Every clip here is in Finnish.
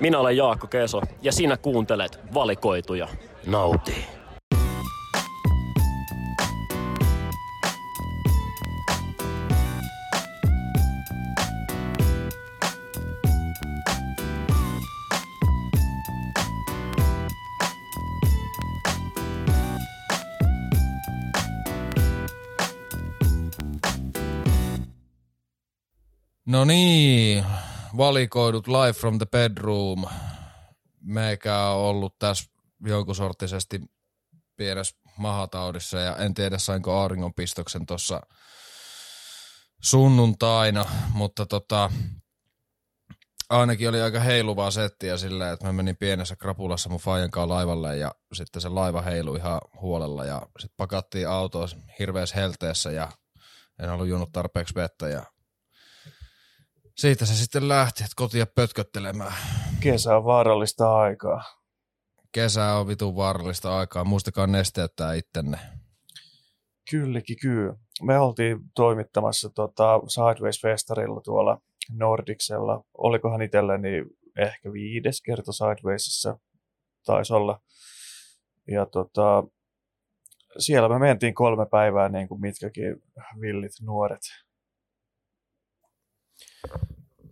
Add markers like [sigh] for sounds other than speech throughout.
Minä olen Jaakko Keso ja sinä kuuntelet valikoituja. Nauti. No niin, valikoidut live from the bedroom. Meikä on ollut tässä jonkusorttisesti pienessä mahataudissa ja en tiedä sainko auringonpistoksen tuossa sunnuntaina, mutta tota, ainakin oli aika heiluvaa settiä silleen, että mä menin pienessä krapulassa mun faijan laivalle ja sitten se laiva heilui ihan huolella ja sitten pakattiin autoa hirveässä helteessä ja en ollut juonut tarpeeksi vettä ja siitä se sitten lähti, että kotia pötköttelemään. Kesä on vaarallista aikaa. Kesä on vitun vaarallista aikaa. Muistakaa nesteyttää ittenne. Kyllikin kyllä. Me oltiin toimittamassa tota Sideways-festarilla tuolla Nordicsella. Olikohan itselleni ehkä viides kerta Sidewaysissa taisi olla. Ja tota, siellä me mentiin kolme päivää niin kuin mitkäkin villit nuoret.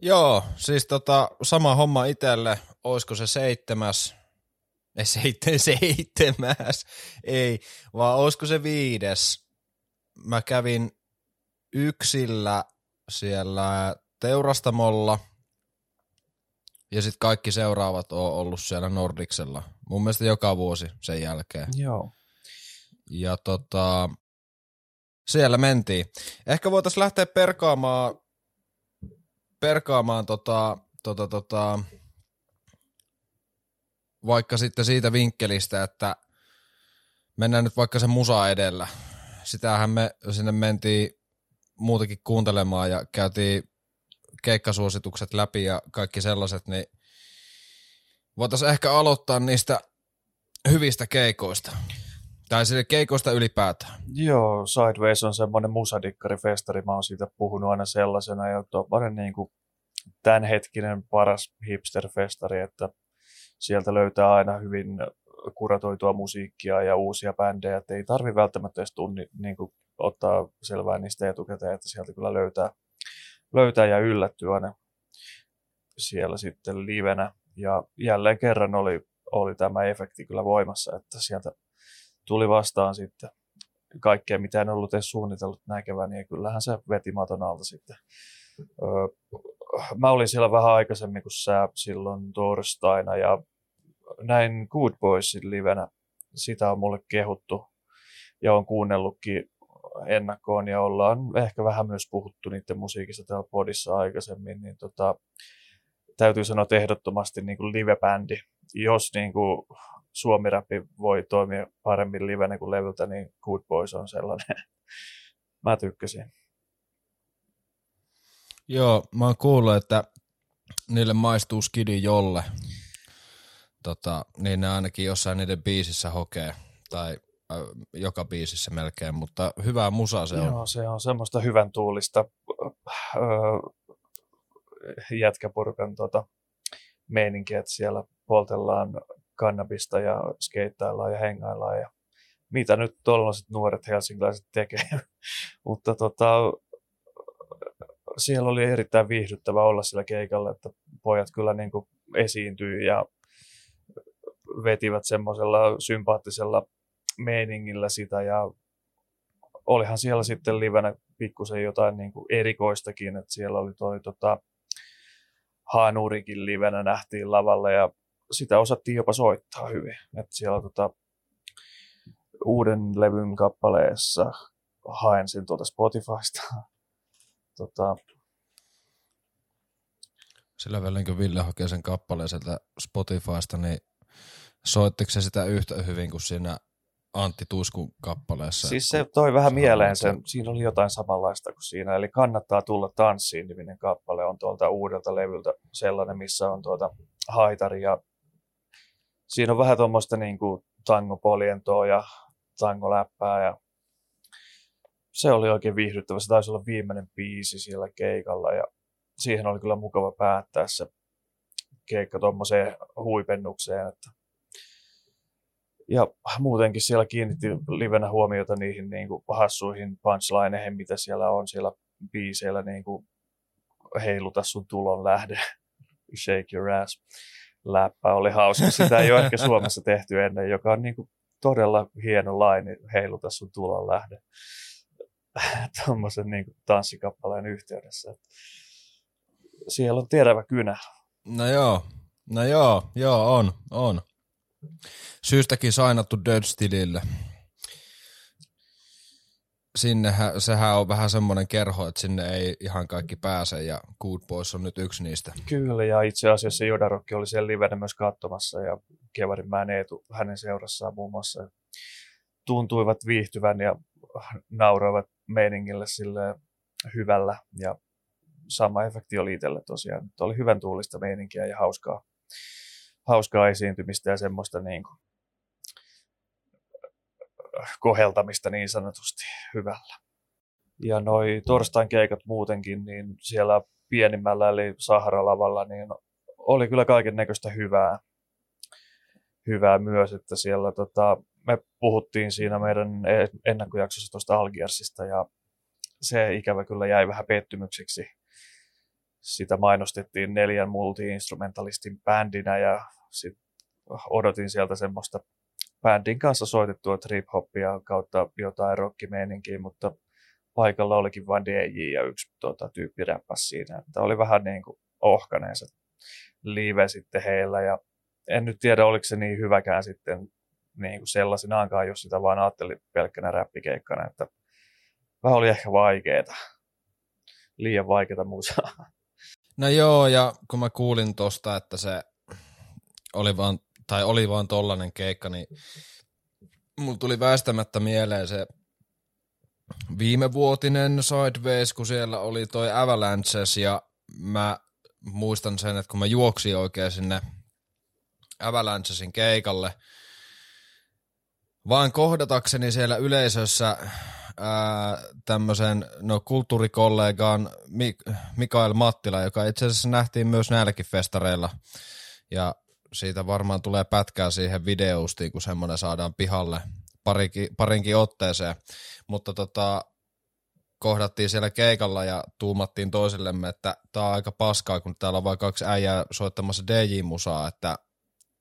Joo, siis tota, sama homma itselle, olisiko se seitsemäs, ei seitsemän, [laughs] seitsemäs, ei, vaan olisiko se viides. Mä kävin yksillä siellä teurastamolla ja sitten kaikki seuraavat on ollut siellä Nordiksella. Mun mielestä joka vuosi sen jälkeen. Joo. Ja tota, siellä mentiin. Ehkä voitaisiin lähteä perkaamaan perkaamaan tota, tota, tota, vaikka sitten siitä vinkkelistä, että mennään nyt vaikka se musa edellä. Sitähän me sinne mentiin muutakin kuuntelemaan ja käytiin keikkasuositukset läpi ja kaikki sellaiset, niin voitaisiin ehkä aloittaa niistä hyvistä keikoista. Tai sille keikoista ylipäätään. Joo, Sideways on semmoinen musadikkarifestari, mä oon siitä puhunut aina sellaisena, ja tommoinen niin kuin tämänhetkinen paras hipsterfestari, että sieltä löytää aina hyvin kuratoitua musiikkia ja uusia bändejä, että ei tarvi välttämättä edes tunni, niin kuin, ottaa selvää niistä etukäteen, että sieltä kyllä löytää, löytää ja yllättyy aina siellä sitten livenä. Ja jälleen kerran oli, oli tämä efekti kyllä voimassa, että sieltä tuli vastaan sitten kaikkea, mitä en ollut edes suunnitellut näkeväni, ja kyllähän se veti maton alta sitten. Öö, mä olin siellä vähän aikaisemmin kuin sä silloin torstaina, ja näin Good Boysin livenä. Sitä on mulle kehuttu, ja on kuunnellutkin ennakkoon, ja ollaan ehkä vähän myös puhuttu niiden musiikista täällä podissa aikaisemmin, niin tota, täytyy sanoa, että ehdottomasti niin kuin live-bändi, jos niin kuin suomi-räppi voi toimia paremmin livenä kuin levyltä, niin Good Boys on sellainen. [laughs] Mä tykkäsin. Joo, mä oon kuullut, että niille maistuu skidi jolle. Tota, niin ne ainakin jossain niiden biisissä hokee, tai äh, joka biisissä melkein, mutta hyvää musaa se on. Joo, se on semmoista hyvän tuulista äh, jätkäpurkan tota, meininkiä, että siellä poltellaan kannabista ja skeittaillaan ja hengaillaan ja mitä nyt tuollaiset nuoret helsinkiläiset tekee. [laughs] Mutta tota, siellä oli erittäin viihdyttävä olla sillä keikalla, että pojat kyllä niin kuin esiintyi ja vetivät semmoisella sympaattisella meiningillä sitä ja olihan siellä sitten livenä pikkusen jotain niin kuin erikoistakin, että siellä oli toi tota, Haanurikin livenä nähtiin lavalle ja sitä osattiin jopa soittaa hyvin. että siellä tota, uuden levyn kappaleessa haen sen tuolta Spotifysta. [laughs] tota, Sillä välin, kun Ville hakee sen kappaleen sieltä Spotifysta, niin soittiko se sitä yhtä hyvin kuin siinä Antti Tuiskun kappaleessa? Siis se toi vähän mieleen sen, siinä oli jotain samanlaista kuin siinä, eli kannattaa tulla tanssiin niminen kappale on tuolta uudelta levyltä sellainen, missä on tuota haitari ja siinä on vähän tuommoista niin kuin tangopolientoa ja tangoläppää ja se oli oikein viihdyttävä. Se taisi olla viimeinen biisi siellä keikalla ja siihen oli kyllä mukava päättää se keikka tuommoiseen huipennukseen. Että. Ja muutenkin siellä kiinnitti livenä huomiota niihin niin kuin hassuihin punchlineihin, mitä siellä on siellä biiseillä, niin kuin heiluta sun tulon lähde, [laughs] shake your ass läppä oli hauska. Sitä ei ole ehkä Suomessa tehty ennen, joka on niin kuin todella hieno laini heiluta sun tulon lähde tuommoisen niin tanssikappaleen yhteydessä. Siellä on terävä kynä. No joo, no joo, joo, on, on. Syystäkin sainattu Dirtstilille. Sinne sehän on vähän semmoinen kerho, että sinne ei ihan kaikki pääse ja Good Boys on nyt yksi niistä. Kyllä ja itse asiassa Jodarokki oli siellä livenä myös katsomassa ja Kevarinmäen Eetu hänen seurassaan muun muassa tuntuivat viihtyvän ja nauroivat meiningille sille hyvällä ja sama efekti oli itselle tosiaan. Että oli hyvän tuulista meininkiä ja hauskaa, hauskaa esiintymistä ja semmoista niin kuin koheltamista niin sanotusti hyvällä. Ja noi torstain keikat muutenkin, niin siellä pienimmällä eli Sahara-lavalla, niin oli kyllä kaiken näköistä hyvää, hyvää myös, että siellä tota, me puhuttiin siinä meidän ennakkojaksossa tuosta Algiersista ja se ikävä kyllä jäi vähän pettymykseksi. Sitä mainostettiin neljän multi-instrumentalistin bändinä ja sit odotin sieltä semmoista bändin kanssa soitettua trip-hoppia kautta jotain rockimeininkiä, mutta paikalla olikin vain DJ ja yksi tota, tyyppi räppäsi siinä. Että oli vähän niin kuin ohkaneen se live sitten heillä ja en nyt tiedä, oliko se niin hyväkään sitten niin kuin sellaisenaankaan, jos sitä vaan ajatteli pelkkänä räppikeikkana, että vähän oli ehkä vaikeeta. Liian vaikeata musaa. No joo, ja kun mä kuulin tosta, että se oli vaan, tai oli vaan tollanen keikka, niin mulla tuli väistämättä mieleen se viimevuotinen Sideways, kun siellä oli toi Avalanches, ja mä muistan sen, että kun mä juoksin oikein sinne Avalanchesin keikalle, vaan kohdatakseni siellä yleisössä tämmöisen no, kulttuurikollegaan Mik- Mikael Mattila, joka itse asiassa nähtiin myös näilläkin festareilla. Ja siitä varmaan tulee pätkää siihen videostiin, kun semmoinen saadaan pihalle parinkin, parinkin otteeseen. Mutta tota, kohdattiin siellä keikalla ja tuumattiin toisillemme, että tämä on aika paskaa, kun täällä on vain kaksi äijää soittamassa DJ-musaa, että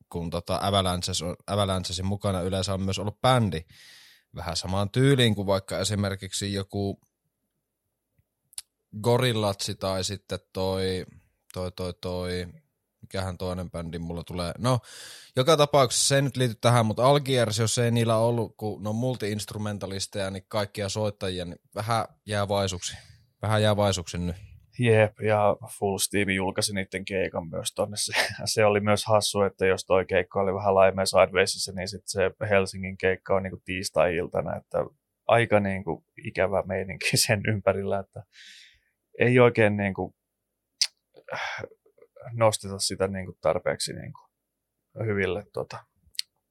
kun tota Avalanches, Avalanchesin mukana yleensä on myös ollut bändi, vähän samaan tyyliin kuin vaikka esimerkiksi joku Gorillatsi tai sitten toi, toi, toi, toi, mikähän toinen bändi mulla tulee. No, joka tapauksessa se ei nyt liity tähän, mutta Algiers, jos ei niillä ollut, kun ne on multi-instrumentalisteja, niin kaikkia soittajia, niin vähän jää vaisuksi. Vähän jää vaisuksi nyt. Jep, ja Full Steam julkaisi niiden keikan myös tonne. Se, se oli myös hassu, että jos toi keikka oli vähän laimeen Sidewaysissa, niin sitten se Helsingin keikka on niinku tiistai-iltana, että aika niinku ikävä meininki [laughs] sen ympärillä, että ei oikein niinku nosteta sitä niinku tarpeeksi niinku hyville tota,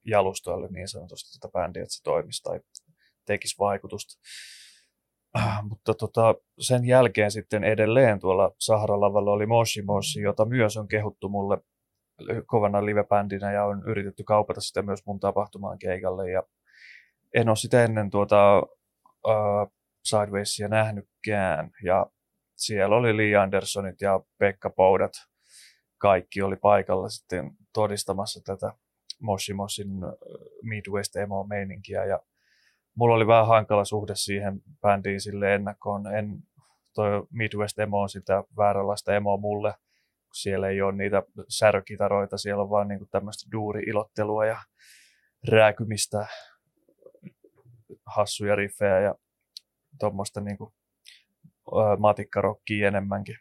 jalustoille niin sanotusti tätä bändiä, että se toimisi tai tekisi vaikutusta. Äh, mutta tota, sen jälkeen sitten edelleen tuolla Sahara-lavalla oli Moshi Moshi, jota myös on kehuttu mulle kovana livebändinä ja on yritetty kaupata sitä myös mun tapahtumaan keikalle. Ja en ole sitä ennen tuota uh, Sidewaysia nähnytkään. Ja siellä oli Lee Andersonit ja Pekka Poudat. Kaikki oli paikalla sitten todistamassa tätä Moshi Moshin Midwest emo-meininkiä. Ja mulla oli vähän hankala suhde siihen bändiin sille ennakkoon. En, toi Midwest Emo on sitä vääränlaista emoa mulle, kun siellä ei ole niitä särkitaroita, siellä on vaan niinku tämmöistä duuri-ilottelua ja rääkymistä, hassuja riffejä ja tuommoista niinku, matikkarokkia enemmänkin.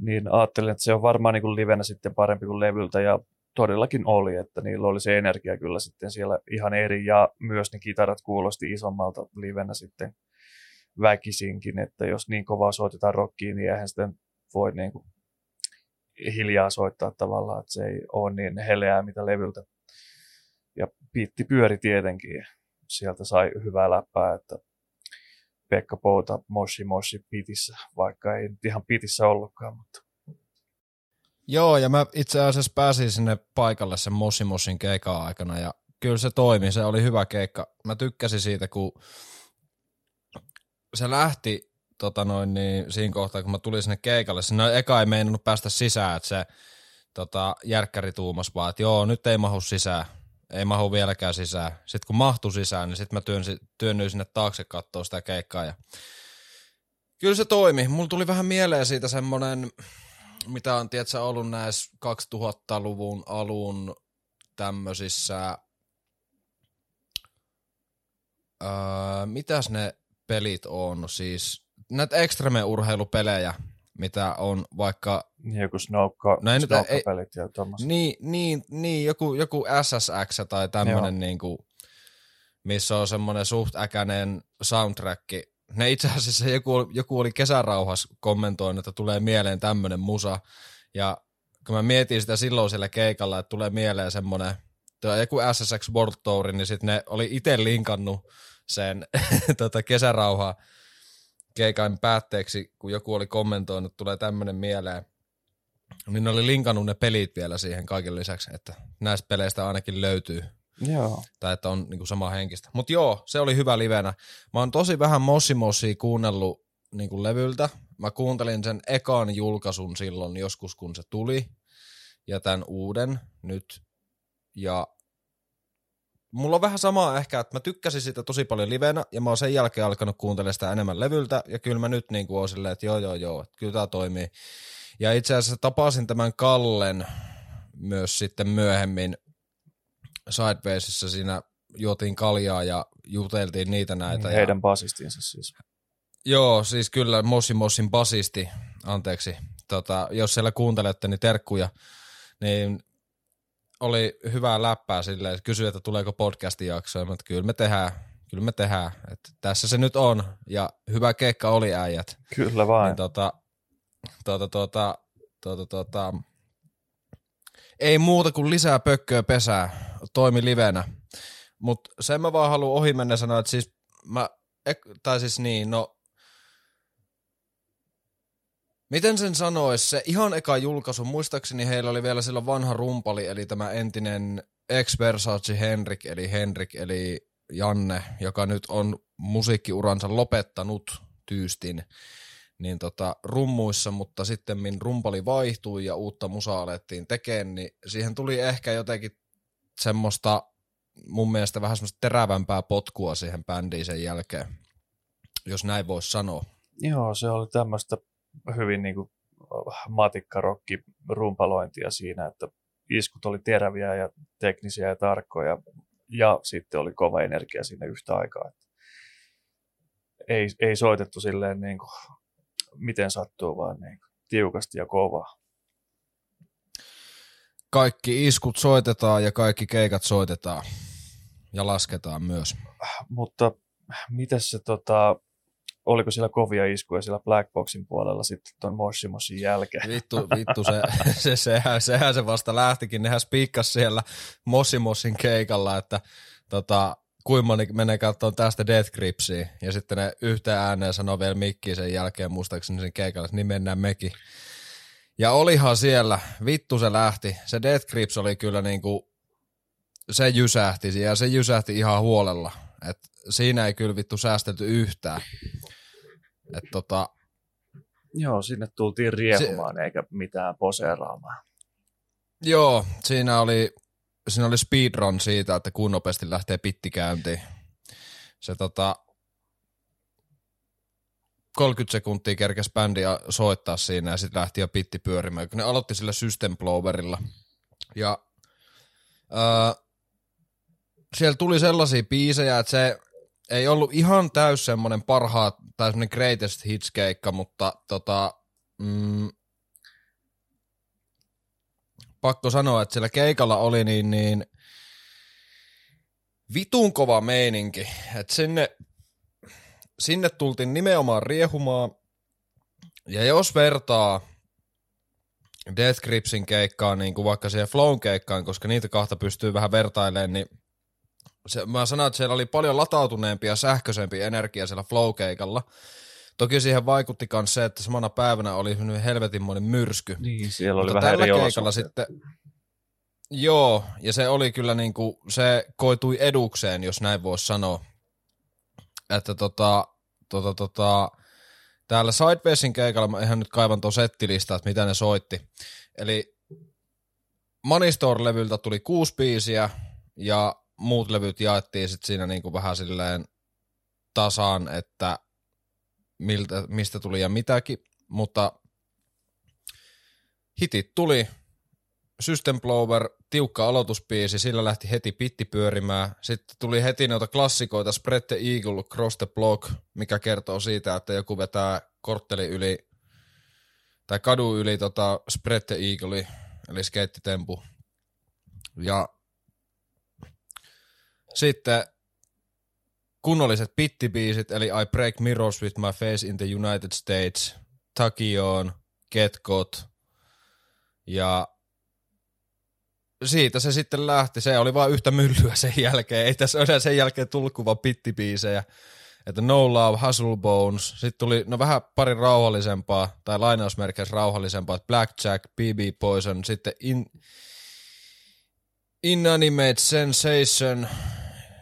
Niin ajattelin, että se on varmaan niinku livenä sitten parempi kuin levyltä ja todellakin oli, että niillä oli se energia kyllä sitten siellä ihan eri ja myös ne kitarat kuulosti isommalta livenä sitten väkisinkin, että jos niin kovaa soitetaan rockiin, niin eihän sitten voi niin kuin hiljaa soittaa tavallaan, että se ei ole niin heleää mitä levyltä. Ja piitti pyöri tietenkin, sieltä sai hyvää läppää, että Pekka Pouta, Moshi Moshi pitissä, vaikka ei nyt ihan pitissä ollutkaan, mutta Joo, ja mä itse asiassa pääsin sinne paikalle sen Mossimosin keikan aikana, ja kyllä se toimi, se oli hyvä keikka. Mä tykkäsin siitä, kun se lähti tota noin, niin siinä kohtaa, kun mä tulin sinne keikalle, sinne eka ei meinannut päästä sisään, että se tota, järkkäri tuumas vaan, että joo, nyt ei mahu sisään, ei mahu vieläkään sisään. Sitten kun mahtui sisään, niin sitten mä työnsin, työnnyin sinne taakse katsoa sitä keikkaa ja kyllä se toimi. Mulla tuli vähän mieleen siitä semmonen, mitä on tiedätkö, ollut näissä 2000-luvun alun tämmöisissä, öö, mitäs ne pelit on, siis näitä extreme-urheilupelejä, mitä on vaikka... Niin joku snowka, No ei nyt- snowka-pelit ja tommoset. Niin, niin, niin joku, joku SSX tai Joo. tämmönen niinku, missä on semmoinen suht äkäinen soundtrack. Ne itse asiassa joku, joku oli kesärauhas kommentoinut, että tulee mieleen tämmönen musa. Ja kun mä mietin sitä silloin siellä keikalla, että tulee mieleen semmonen, tuo joku SSX World Tour, niin sitten ne oli itse linkannut sen [laughs] tota kesärauha keikan päätteeksi, kun joku oli kommentoinut, että tulee tämmönen mieleen. Niin ne oli linkannut ne pelit vielä siihen kaiken lisäksi, että näistä peleistä ainakin löytyy, Joo. tai että on niinku sama henkistä. Mutta joo, se oli hyvä livenä. Mä oon tosi vähän Mossimosia kuunnellut niinku levyltä. Mä kuuntelin sen ekan julkaisun silloin joskus, kun se tuli, ja tämän uuden nyt. Ja mulla on vähän samaa ehkä, että mä tykkäsin sitä tosi paljon livenä, ja mä oon sen jälkeen alkanut kuuntelemaan sitä enemmän levyltä, ja kyllä mä nyt niinku oon silleen, että joo joo joo, että kyllä tää toimii. Ja itse asiassa tapasin tämän Kallen myös sitten myöhemmin Sidewaysissa siinä juotiin kaljaa ja juteltiin niitä näitä. ja, Heidän basistinsa siis. Joo, siis kyllä Mossi Mossin basisti, anteeksi, tota, jos siellä kuuntelette, niin terkkuja, niin oli hyvää läppää silleen, että kysyi, että tuleeko podcastin jaksoja, mutta kyllä me tehdään, kyllä me tehdään, että tässä se nyt on, ja hyvä keikka oli äijät. Kyllä vain. Niin tota, tota, tota, tota, tota, ei muuta kuin lisää pökköä pesää, toimi livenä. Mutta sen mä vaan haluan ohi mennä sanoa, että siis mä, tai siis niin, no, miten sen sanois, se ihan eka julkaisu, muistaakseni heillä oli vielä silloin vanha rumpali, eli tämä entinen ex Versace Henrik, eli Henrik, eli Janne, joka nyt on musiikkiuransa lopettanut tyystin, niin tota, rummuissa, mutta sitten min rumpali vaihtui ja uutta musaa alettiin tekemään, niin siihen tuli ehkä jotenkin semmoista mun mielestä vähän semmoista terävämpää potkua siihen bändiin sen jälkeen, jos näin voisi sanoa. Joo, se oli tämmöistä hyvin niin matikkarokki rumpalointia siinä, että iskut oli teräviä ja teknisiä ja tarkkoja ja sitten oli kova energia siinä yhtä aikaa. Ei, ei soitettu silleen niin kuin, miten sattuu, vaan niin tiukasti ja kovaa. Kaikki iskut soitetaan ja kaikki keikat soitetaan ja lasketaan myös. Mutta miten se, tota, oliko siellä kovia iskuja siellä Blackboxin puolella sitten tuon Moshimosin jälkeen? Vittu, vittu se, se, sehän, sehän se vasta lähtikin. Nehän spiikkas siellä Mossimossin keikalla, että tota, kuinka moni menee katsomaan tästä Death Gripsiä. Ja sitten ne yhteen ääneen sanoo vielä mikkiin sen jälkeen muistaakseni sen keikalla, että niin mennään mekin. Ja olihan siellä, vittu se lähti. Se Death Grips oli kyllä niinku, se jysähti ja se jysähti ihan huolella. Et siinä ei kyllä vittu säästelty yhtään. Et tota, Joo, sinne tultiin riehumaan se... eikä mitään poseeraamaan. Joo, siinä oli, siinä oli speedrun siitä, että kuinka nopeasti lähtee pitti käyntiin. Se tota, 30 sekuntia kerkes bändi soittaa siinä ja sitten lähti jo pitti pyörimään, kun ne aloitti sillä System Blowerilla. Ja öö, siellä tuli sellaisia biisejä, että se ei ollut ihan täys semmoinen parhaat tai semmoinen greatest hits keikka, mutta tota, mm, pakko sanoa, että siellä keikalla oli niin, niin vitun kova meininki. Että sinne, sinne tultiin nimenomaan riehumaan. Ja jos vertaa Death Gripsin keikkaan niin kuin vaikka siihen Flown keikkaan, koska niitä kahta pystyy vähän vertailemaan, niin se, mä sanon, että siellä oli paljon latautuneempi ja sähköisempi energia siellä Flow-keikalla. Toki siihen vaikutti myös se, että samana päivänä oli helvetinmoinen myrsky. Niin, siellä oli Mutta vähän tällä eri keikalla sitten, joo, ja se oli kyllä niin kuin, se koitui edukseen, jos näin voisi sanoa. Että tota, tota, tota, täällä Sidewaysin keikalla, mä ihan nyt kaivan tuon settilistaa, että mitä ne soitti. Eli Money Store-levyltä tuli kuusi biisiä, ja muut levyt jaettiin sitten siinä niin kuin vähän silleen tasaan, että miltä, mistä tuli ja mitäkin, mutta hitit tuli, System Blower, tiukka aloituspiisi, sillä lähti heti pitti pyörimään. Sitten tuli heti noita klassikoita, Spread the Eagle, Cross the Block, mikä kertoo siitä, että joku vetää kortteli yli, tai kadu yli tota Spread the Eagle, eli skeittitempu. Ja sitten kunnolliset pittibiisit, eli I Break Mirrors with My Face in the United States, Takion, Get Got, ja siitä se sitten lähti. Se oli vain yhtä myllyä sen jälkeen. Ei tässä ole sen jälkeen vaan pittibiisejä. Että No Love, Hustle Bones. Sitten tuli no vähän pari rauhallisempaa, tai lainausmerkeissä rauhallisempaa. Blackjack, BB Poison, sitten in, Inanimate Sensation,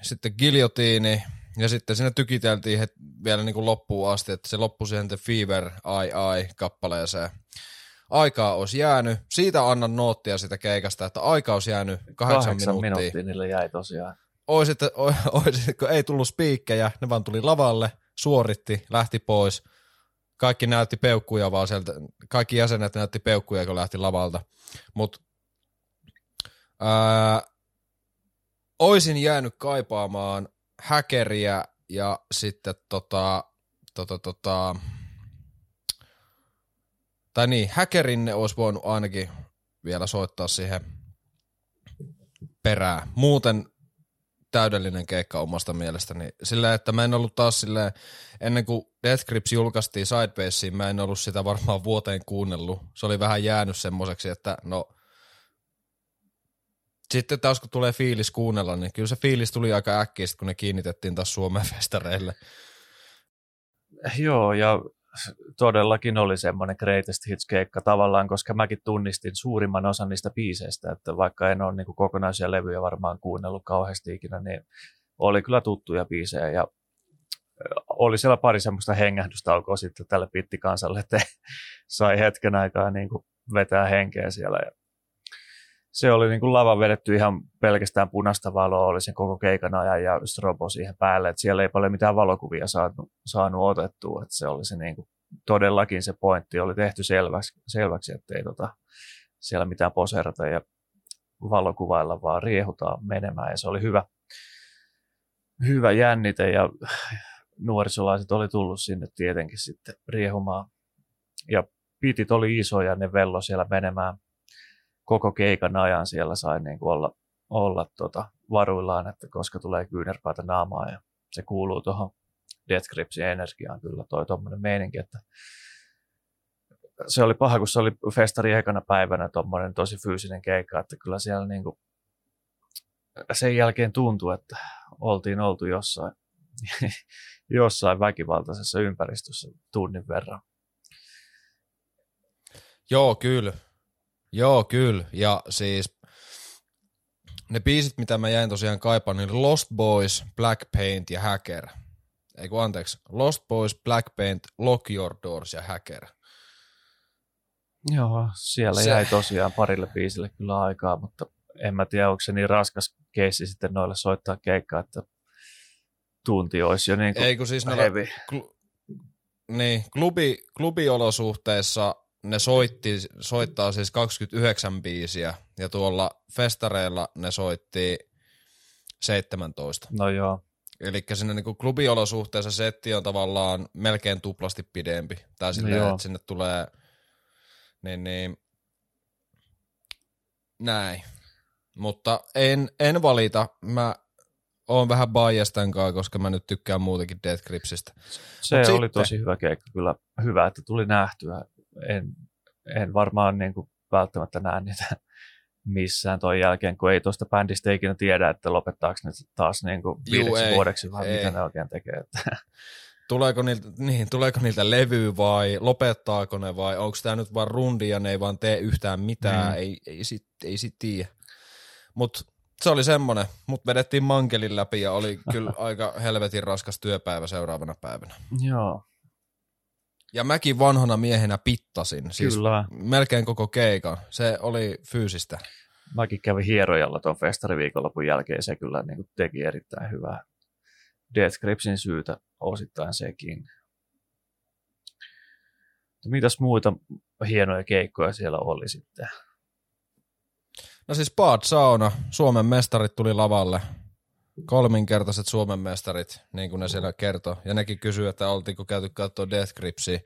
sitten Guillotine, ja sitten siinä tykiteltiin het, vielä niin kuin loppuun asti, että se loppui siihen The Fever Ai Ai kappaleeseen aikaa olisi jäänyt. Siitä annan noottia sitä keikasta, että aika olisi jäänyt kahdeksan, Kahdeksan minuuttia. minuuttia niille jäi tosiaan. Ois, että, [laughs] ois, kun ei tullut spiikkejä, ne vaan tuli lavalle, suoritti, lähti pois. Kaikki näytti peukkuja vaan sieltä, kaikki jäsenet näytti peukkuja, kun lähti lavalta. Mutta oisin jäänyt kaipaamaan häkeriä ja sitten tota, tota, tota, tai niin, häkerinne olisi voinut ainakin vielä soittaa siihen perään. Muuten täydellinen keikka omasta mielestäni. Sillä, että mä en ollut taas silleen, ennen kuin Death Grips julkaistiin Sidebaseen, mä en ollut sitä varmaan vuoteen kuunnellut. Se oli vähän jäänyt semmoiseksi, että no, sitten taas kun tulee fiilis kuunnella, niin kyllä se fiilis tuli aika äkkiä, kun ne kiinnitettiin taas Suomen [laughs] festareille. Joo, ja todellakin oli semmoinen greatest hits-keikka tavallaan, koska mäkin tunnistin suurimman osan niistä biiseistä, että vaikka en ole niin kokonaisia levyjä varmaan kuunnellut kauheasti ikinä, niin oli kyllä tuttuja biisejä ja oli siellä pari semmoista hengähdystaukoa sitten tälle pittikansalle, että [laughs] sai hetken aikaa niin vetää henkeä siellä. Ja se oli niin kuin lava vedetty ihan pelkästään punaista valoa, oli sen koko keikan ajan ja strobo siihen päälle, että siellä ei paljon mitään valokuvia saanut, saanut otettua, että se oli se niin kuin, todellakin se pointti oli tehty selväksi, selväksi että ei tota, siellä mitään poserata ja valokuvailla, vaan riehutaan menemään ja se oli hyvä, hyvä jännite ja nuorisolaiset oli tullut sinne tietenkin sitten riehumaan. Ja pitit oli isoja, ne vello siellä menemään koko keikan ajan siellä sai niin kuin olla, olla tota varuillaan, että koska tulee kyynärpäätä naamaa ja se kuuluu tuohon Death Gripsin energiaan kyllä toi tuommoinen meininki, että se oli paha, kun se oli festari ekana päivänä tuommoinen tosi fyysinen keikka, että kyllä siellä niin kuin sen jälkeen tuntui, että oltiin oltu jossain, [laughs] jossain väkivaltaisessa ympäristössä tunnin verran. Joo, kyllä. Joo, kyllä. Ja siis ne biisit, mitä mä jäin tosiaan kaipaan, niin Lost Boys, Black Paint ja Hacker. Ei kun anteeksi, Lost Boys, Black Paint, Lock Your Doors ja Hacker. Joo, siellä se... jäi tosiaan parille biisille kyllä aikaa, mutta en mä tiedä, onko se niin raskas keissi sitten noille soittaa keikkaa, että tunti olisi jo niin kuin Ei kun siis noilla, kl- niin, klubi, klubiolosuhteissa ne soitti, soittaa siis 29 biisiä ja tuolla festareilla ne soitti 17. No joo. Eli sinne niin klubiolosuhteessa setti on tavallaan melkein tuplasti pidempi. Tai silleen, no että sinne tulee niin, niin, näin. Mutta en, en valita. Mä oon vähän bias kanssa, koska mä nyt tykkään muutenkin Death Gripsistä. Se Mut oli sitten, tosi hyvä keikka, kyllä hyvä, että tuli nähtyä. En, en varmaan niin kuin välttämättä näe niitä missään toi jälkeen, kun ei tuosta bändistä ikinä tiedä, että lopettaako ne taas niin kuin viideksi Juu, ei, vuodeksi vai ei. mitä ne oikein tekee. Että tuleeko niiltä, niin, tuleeko niiltä levy vai lopettaako ne vai onko tämä nyt vaan rundi ja ne ei vaan tee yhtään mitään, mm. ei, ei, sit, ei sit tiedä. Mutta se oli semmonen, mut vedettiin mankelin läpi ja oli kyllä [laughs] aika helvetin raskas työpäivä seuraavana päivänä. Joo. Ja mäkin vanhana miehenä pittasin, siis Kyllä. melkein koko keikan. Se oli fyysistä. Mäkin kävin hierojalla tuon festariviikonlopun jälkeen, se kyllä niin kuin teki erittäin hyvää. Death Gripsin syytä osittain sekin. Mitäs muita hienoja keikkoja siellä oli sitten? No siis Bad Sauna, Suomen mestarit tuli lavalle. Kolminkertaiset Suomen mestarit, niin kuin ne siellä kertoi. Ja nekin kysyi, että oltiinko käyty katsoa Death Gripsia.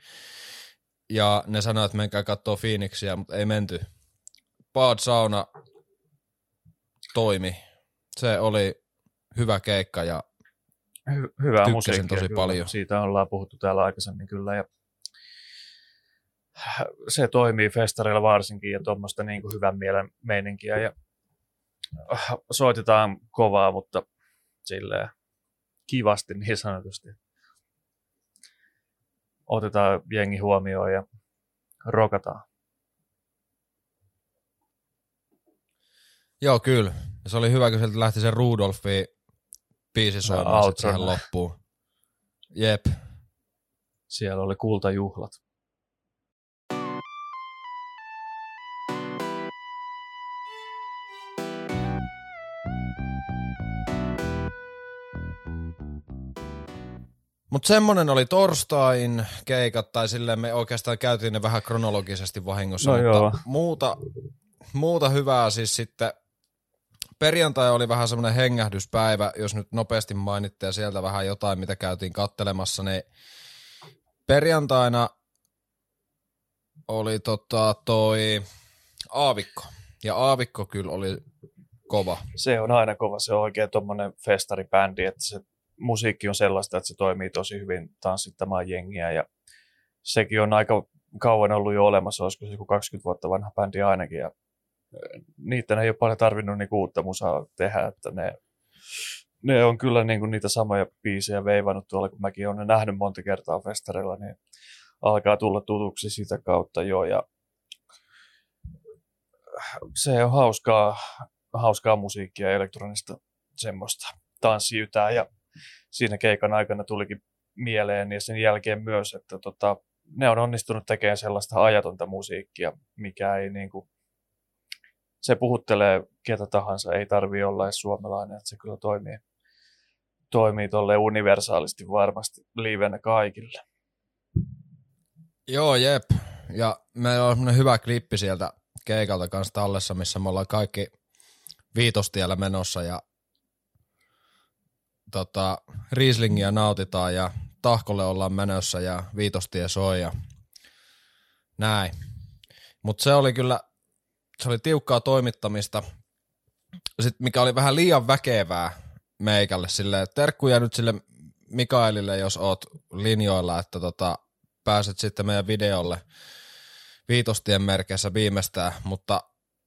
Ja ne sanoivat, että menkää katsoa Phoenixia, mutta ei menty. Bad Sauna toimi. Se oli hyvä keikka ja Hy- hyvää musiikkia. tosi kyllä. paljon. Siitä ollaan puhuttu täällä aikaisemmin kyllä. Ja se toimii festareilla varsinkin ja tuommoista niin hyvän mielen meininkiä. Ja soitetaan kovaa, mutta silleen kivasti niin sanotusti. Otetaan jengi huomioon ja rokataan. joo kyllä. Se oli hyvä, kun sieltä lähti se Rudolfi biisi soimaan outro. siihen loppuun. Jep. Siellä oli kultajuhlat. Mutta semmonen oli torstain keikat, tai silleen me oikeastaan käytiin ne vähän kronologisesti vahingossa, No mutta joo. muuta, muuta hyvää siis sitten perjantai oli vähän semmoinen hengähdyspäivä, jos nyt nopeasti mainitte ja sieltä vähän jotain, mitä käytiin kattelemassa, niin perjantaina oli tota toi Aavikko, ja Aavikko kyllä oli kova. se on aina kova, se on oikein tuommoinen festaribändi, että se musiikki on sellaista, että se toimii tosi hyvin tanssittamaan jengiä ja sekin on aika kauan ollut jo olemassa, olisiko se joku 20 vuotta vanha bändi ainakin ja niitä ei ole paljon tarvinnut niinku uutta musaa tehdä, että ne, ne on kyllä niinku niitä samoja biisejä veivannut tuolla, kun mäkin olen nähnyt monta kertaa festareilla, niin alkaa tulla tutuksi sitä kautta jo ja se on hauskaa, hauskaa musiikkia ja elektronista semmoista tanssiytää ja siinä keikan aikana tulikin mieleen ja sen jälkeen myös, että tota, ne on onnistunut tekemään sellaista ajatonta musiikkia, mikä ei niinku, se puhuttelee ketä tahansa, ei tarvi olla edes suomalainen, että se kyllä toimii, toimii tolle universaalisti varmasti livenä kaikille. Joo, jep. Ja meillä on semmoinen hyvä klippi sieltä keikalta kanssa tallessa, missä me ollaan kaikki viitostiellä menossa ja tota, Rieslingiä nautitaan ja tahkolle ollaan menossa ja viitostie soi ja näin. Mutta se oli kyllä, se oli tiukkaa toimittamista, Sit, mikä oli vähän liian väkevää meikälle. Sille, terkkuja nyt sille Mikaelille, jos oot linjoilla, että tota, pääset sitten meidän videolle viitostien merkeissä viimeistään, mutta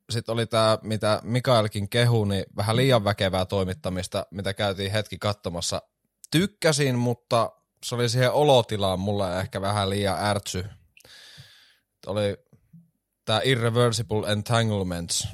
sitten oli tämä, mitä Mikaelkin kehu, niin vähän liian väkevää toimittamista, mitä käytiin hetki katsomassa. Tykkäsin, mutta se oli siihen olotilaan mulle ehkä vähän liian ärtsy. Oli tämä Irreversible Entanglements.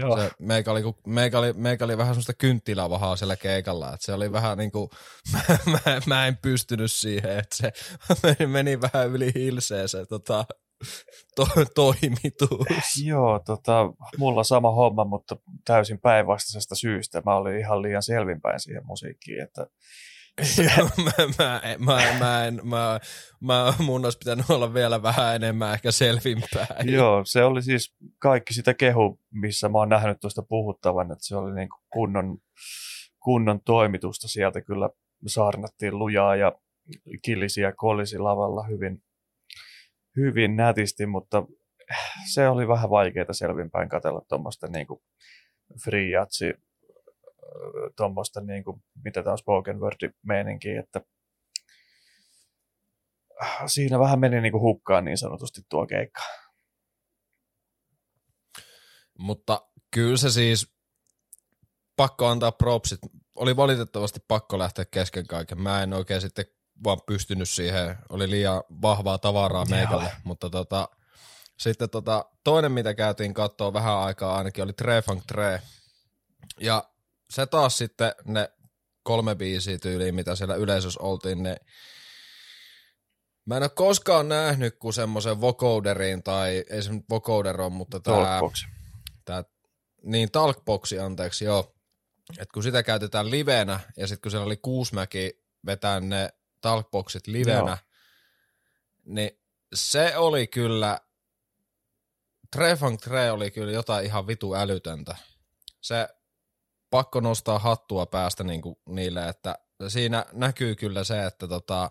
Joo. Se meikä, oli, meikä, oli, meikä oli vähän semmoista kynttilävahaa siellä keikalla, että se oli vähän niin kuin, [laughs] mä, mä, mä, en pystynyt siihen, että se [laughs] meni, meni vähän yli hilseen se tota, [laughs] to, toimitus. Joo, tota, mulla sama homma, mutta täysin päinvastaisesta syystä. Mä olin ihan liian selvinpäin siihen musiikkiin, että [laughs] mä, mä, mä, mä, en, mä, mä, mun olisi pitänyt olla vielä vähän enemmän ehkä selvinpäin. Joo, se oli siis kaikki sitä kehu, missä mä oon nähnyt tuosta puhuttavan, että se oli niin kuin kunnon, kunnon toimitusta sieltä kyllä saarnattiin lujaa ja kilisi ja kolisi lavalla hyvin, hyvin nätisti, mutta se oli vähän vaikeaa selvinpäin katsella tuommoista niin free jatsi, tuommoista niin kuin, mitä tämä on spoken word meininki, että siinä vähän meni niin kuin hukkaan niin sanotusti tuo keikka. Mutta kyllä se siis, pakko antaa propsit. Oli valitettavasti pakko lähteä kesken kaiken. Mä en oikein sitten vaan pystynyt siihen, oli liian vahvaa tavaraa meikälle, mutta tota, sitten tota, toinen, mitä käytiin katsoa vähän aikaa ainakin, oli Tre Funk Tre. Ja se taas sitten ne kolme biisiä tyyliin, mitä siellä yleisössä oltiin, ne Mä en ole koskaan nähnyt kuin semmoisen vocoderin, tai ei se nyt vocoder on, mutta tämä... Tää, niin, talkboxi, anteeksi, joo. Et kun sitä käytetään livenä, ja sitten kun siellä oli Kuusmäki vetää ne talkboxit livenä, joo. niin se oli kyllä, Trefunk Tre oli kyllä jotain ihan vitu älytöntä. Se pakko nostaa hattua päästä niinku niille, että siinä näkyy kyllä se, että tota,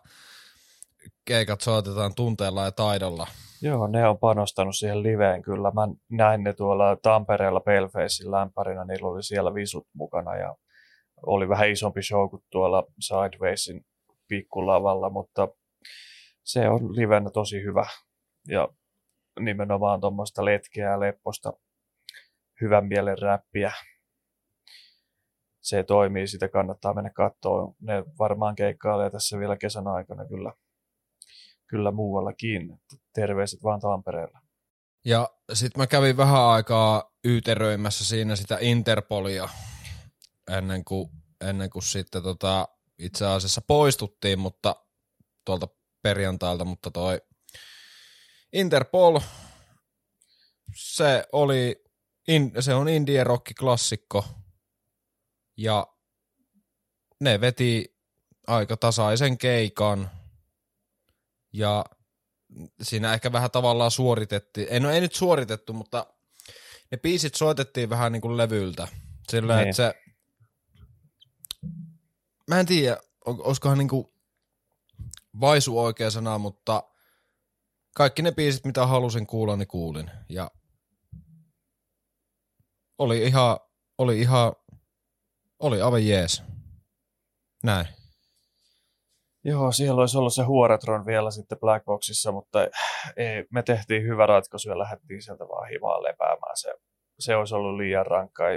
keikat soitetaan tunteella ja taidolla. Joo, ne on panostanut siihen liveen kyllä. Mä näin ne tuolla Tampereella Palefacein lämpärinä, niillä oli siellä visut mukana ja oli vähän isompi show kuin tuolla Sidewaysin pikkulavalla, mutta se on livenä tosi hyvä ja nimenomaan tuommoista letkeä ja lepposta hyvän mielen räppiä. Se toimii, sitä kannattaa mennä katsoa. Ne varmaan keikkailee tässä vielä kesän aikana kyllä kyllä muuallakin. Terveiset vaan Tampereella. Ja sitten mä kävin vähän aikaayyteröimässä siinä sitä Interpolia ennen kuin, ennen kuin sitten tota, itse asiassa poistuttiin, mutta tuolta perjantailta, mutta toi Interpol, se oli, in, se on indie rock klassikko ja ne veti aika tasaisen keikan – ja siinä ehkä vähän tavallaan suoritettiin, ei, no ei nyt suoritettu, mutta ne biisit soitettiin vähän niin kuin levyltä. Sillä, niin. että se, mä en tiedä, olisikohan niin kuin vaisu oikea sana, mutta kaikki ne biisit, mitä halusin kuulla, niin kuulin. Ja oli ihan, oli ihan, oli aivan jees. Näin. Joo, siellä olisi ollut se Huoretron vielä sitten Blackboxissa, mutta ei, me tehtiin hyvä ratkaisu ja lähdettiin sieltä vaan himaan lepäämään. Se, se olisi ollut liian rankkaa.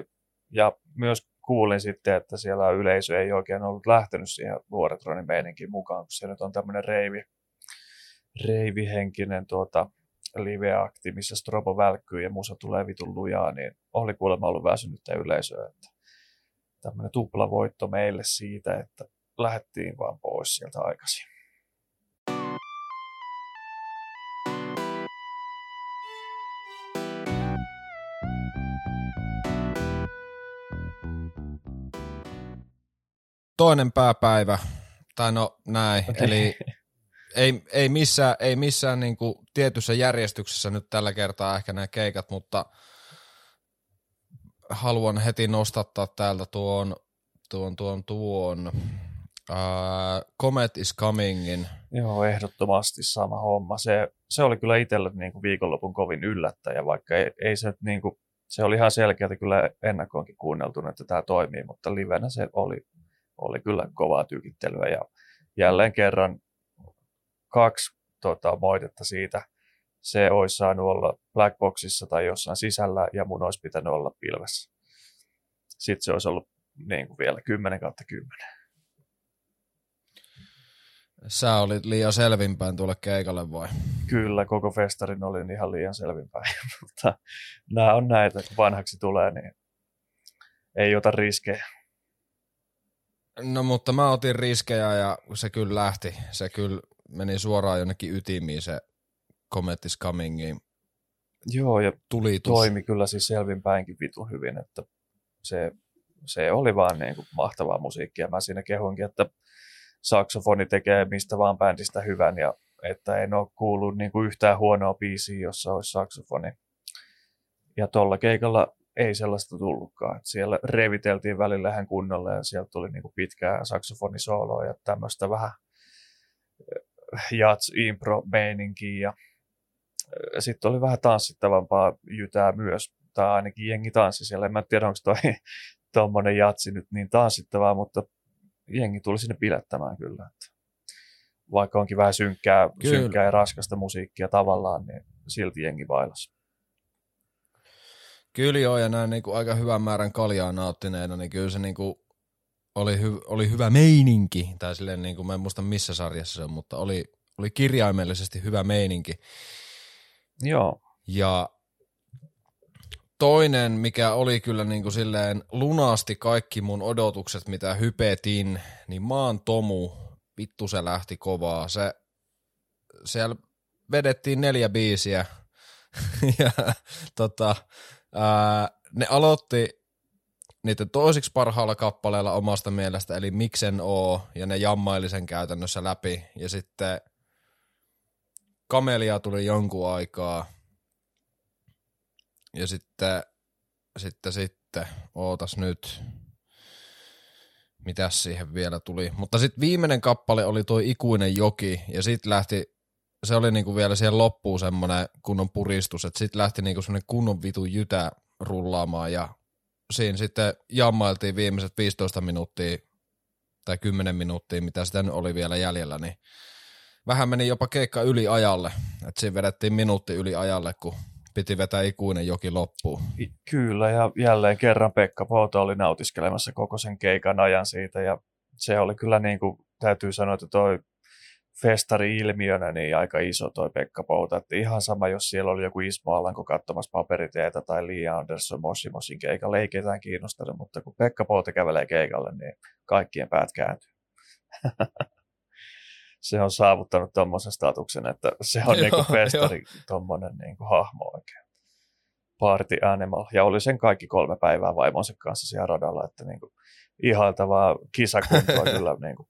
Ja myös kuulin sitten, että siellä yleisö ei oikein ollut lähtenyt siihen Huoretronin meininkin mukaan, kun se nyt on tämmöinen reivi, reivihenkinen tuota, live-akti, missä strobo välkkyy ja musa tulee vitun lujaa, niin oli kuulemma ollut väsynyttä yleisöä. Että tämmöinen tuplavoitto meille siitä, että lähdettiin vaan pois sieltä aikaisin. Toinen pääpäivä, tai no näin, okay. eli ei, ei missään, ei missään niin kuin tietyssä järjestyksessä nyt tällä kertaa ehkä nämä keikat, mutta haluan heti nostattaa täältä tuon, tuon, tuon, tuon Uh, Comet is Comingin. Joo, ehdottomasti sama homma. Se, se oli kyllä itselle niin kuin viikonlopun kovin yllättäjä, vaikka ei, ei se niin kuin, se oli ihan selkeältä kyllä ennakkoonkin kuunneltu, että tämä toimii, mutta livenä se oli, oli kyllä kovaa tykittelyä ja jälleen kerran kaksi tota, moitetta siitä. Se olisi saanut olla Blackboxissa tai jossain sisällä ja mun olisi pitänyt olla pilvessä. Sitten se olisi ollut niin kuin vielä 10 kautta 10. Sä olit liian selvinpäin tuolle keikalle vai? Kyllä, koko festarin olin ihan liian selvinpäin, [laughs] mutta nämä on näitä, kun vanhaksi tulee, niin ei ota riskejä. No mutta mä otin riskejä ja se kyllä lähti. Se kyllä meni suoraan jonnekin ytimiin se Comet is Comingiin. Joo, ja tulitus. toimi kyllä siis selvinpäinkin vitun hyvin, että se, se oli vaan niin kuin mahtavaa musiikkia. Mä siinä kehunkin, että saksofoni tekee mistä vaan bändistä hyvän ja että en ole kuullut niin kuin yhtään huonoa biisiä, jossa olisi saksofoni. Ja tuolla keikalla ei sellaista tullutkaan. Että siellä reviteltiin välillä ihan kunnolla ja sieltä tuli niin kuin pitkää saksofonisooloa ja tämmöistä vähän äh, jats impro meininkiä ja äh, sitten oli vähän tanssittavampaa jytää myös, tai ainakin jengi tanssi siellä. En mä tiedä, onko toi [laughs] tuommoinen jatsi nyt niin tanssittavaa, mutta jengi tuli sinne pilettämään kyllä. Että vaikka onkin vähän synkkää, synkkää ja raskasta musiikkia tavallaan, niin silti jengi bailas. Kyllä joo, ja näin niin kuin aika hyvän määrän kaljaa nauttineena, niin kyllä se niin kuin oli, hy, oli hyvä meininki, tai silleen niin kuin, mä en muista missä sarjassa se on, mutta oli, oli kirjaimellisesti hyvä meininki. Joo. Ja toinen, mikä oli kyllä niin kuin silleen lunasti kaikki mun odotukset, mitä hypetin, niin Maan Tomu, vittu se lähti kovaa. Se, siellä vedettiin neljä biisiä [laughs] ja tota, ää, ne aloitti niiden toisiksi parhaalla kappaleella omasta mielestä, eli Miksen oo, ja ne jammaili sen käytännössä läpi. Ja sitten Kamelia tuli jonkun aikaa, ja sitten, sitten, sitten, ootas nyt, mitäs siihen vielä tuli. Mutta sitten viimeinen kappale oli tuo Ikuinen joki, ja sitten lähti, se oli niinku vielä siihen loppuun semmoinen kunnon puristus, että sitten lähti niinku semmoinen kunnon vitu jytä rullaamaan, ja siinä sitten jammailtiin viimeiset 15 minuuttia tai 10 minuuttia, mitä sitten oli vielä jäljellä, niin vähän meni jopa keikka yli ajalle. Että siinä vedettiin minuutti yli ajalle, kun piti vetää ikuinen joki loppuun. Kyllä, ja jälleen kerran Pekka Pouta oli nautiskelemassa koko sen keikan ajan siitä, ja se oli kyllä niin kuin, täytyy sanoa, että toi festari-ilmiönä niin aika iso toi Pekka Pouta. Että ihan sama, jos siellä oli joku Ismo Alanko katsomassa paperiteetä tai Lee Anderson Mossimosin keikalla, ei ketään kiinnostanut, mutta kun Pekka Pouta kävelee keikalle, niin kaikkien päät kääntyy. [laughs] se on saavuttanut tuommoisen statuksen, että se on niin kuin festari tuommoinen niin kuin hahmo oikein. Party animal. Ja oli sen kaikki kolme päivää vaimonsa kanssa siellä radalla, että niin kuin ihailtavaa kisakuntoa [laughs] kyllä niin kuin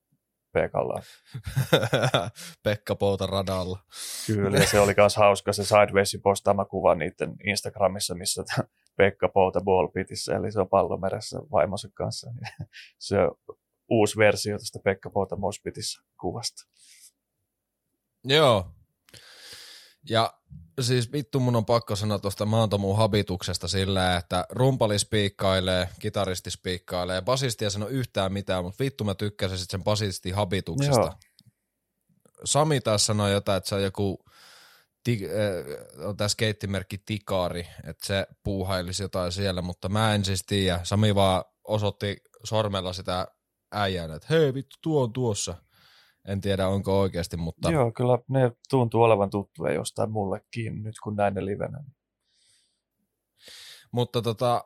Pekalla. [laughs] Pekka Pouta radalla. Kyllä, ja se oli myös hauska se Sidewaysin postaama kuva niiden Instagramissa, missä Pekka Pouta ballpitissä, eli se on pallomeressä vaimonsa kanssa. [laughs] se on uusi versio tästä Pekka Pouta Mospitissä kuvasta. Joo. Ja siis vittu mun on pakko sanoa tuosta maantomuun habituksesta sillä, että rumpali spiikkailee, kitaristi spiikkailee, basisti ei sano yhtään mitään, mutta vittu mä tykkäsin sit sen basisti habituksesta. Joo. Sami taas sanoi jotain, että se on joku ti, äh, on tämä skeittimerkki Tikari, että se puuhailisi jotain siellä, mutta mä en siis tiedä. Sami vaan osoitti sormella sitä äijän, että hei vittu tuo on tuossa. En tiedä, onko oikeasti, mutta... Joo, kyllä ne tuntuu olevan tuttuja jostain mullekin nyt, kun näin ne livenä. Mutta tota,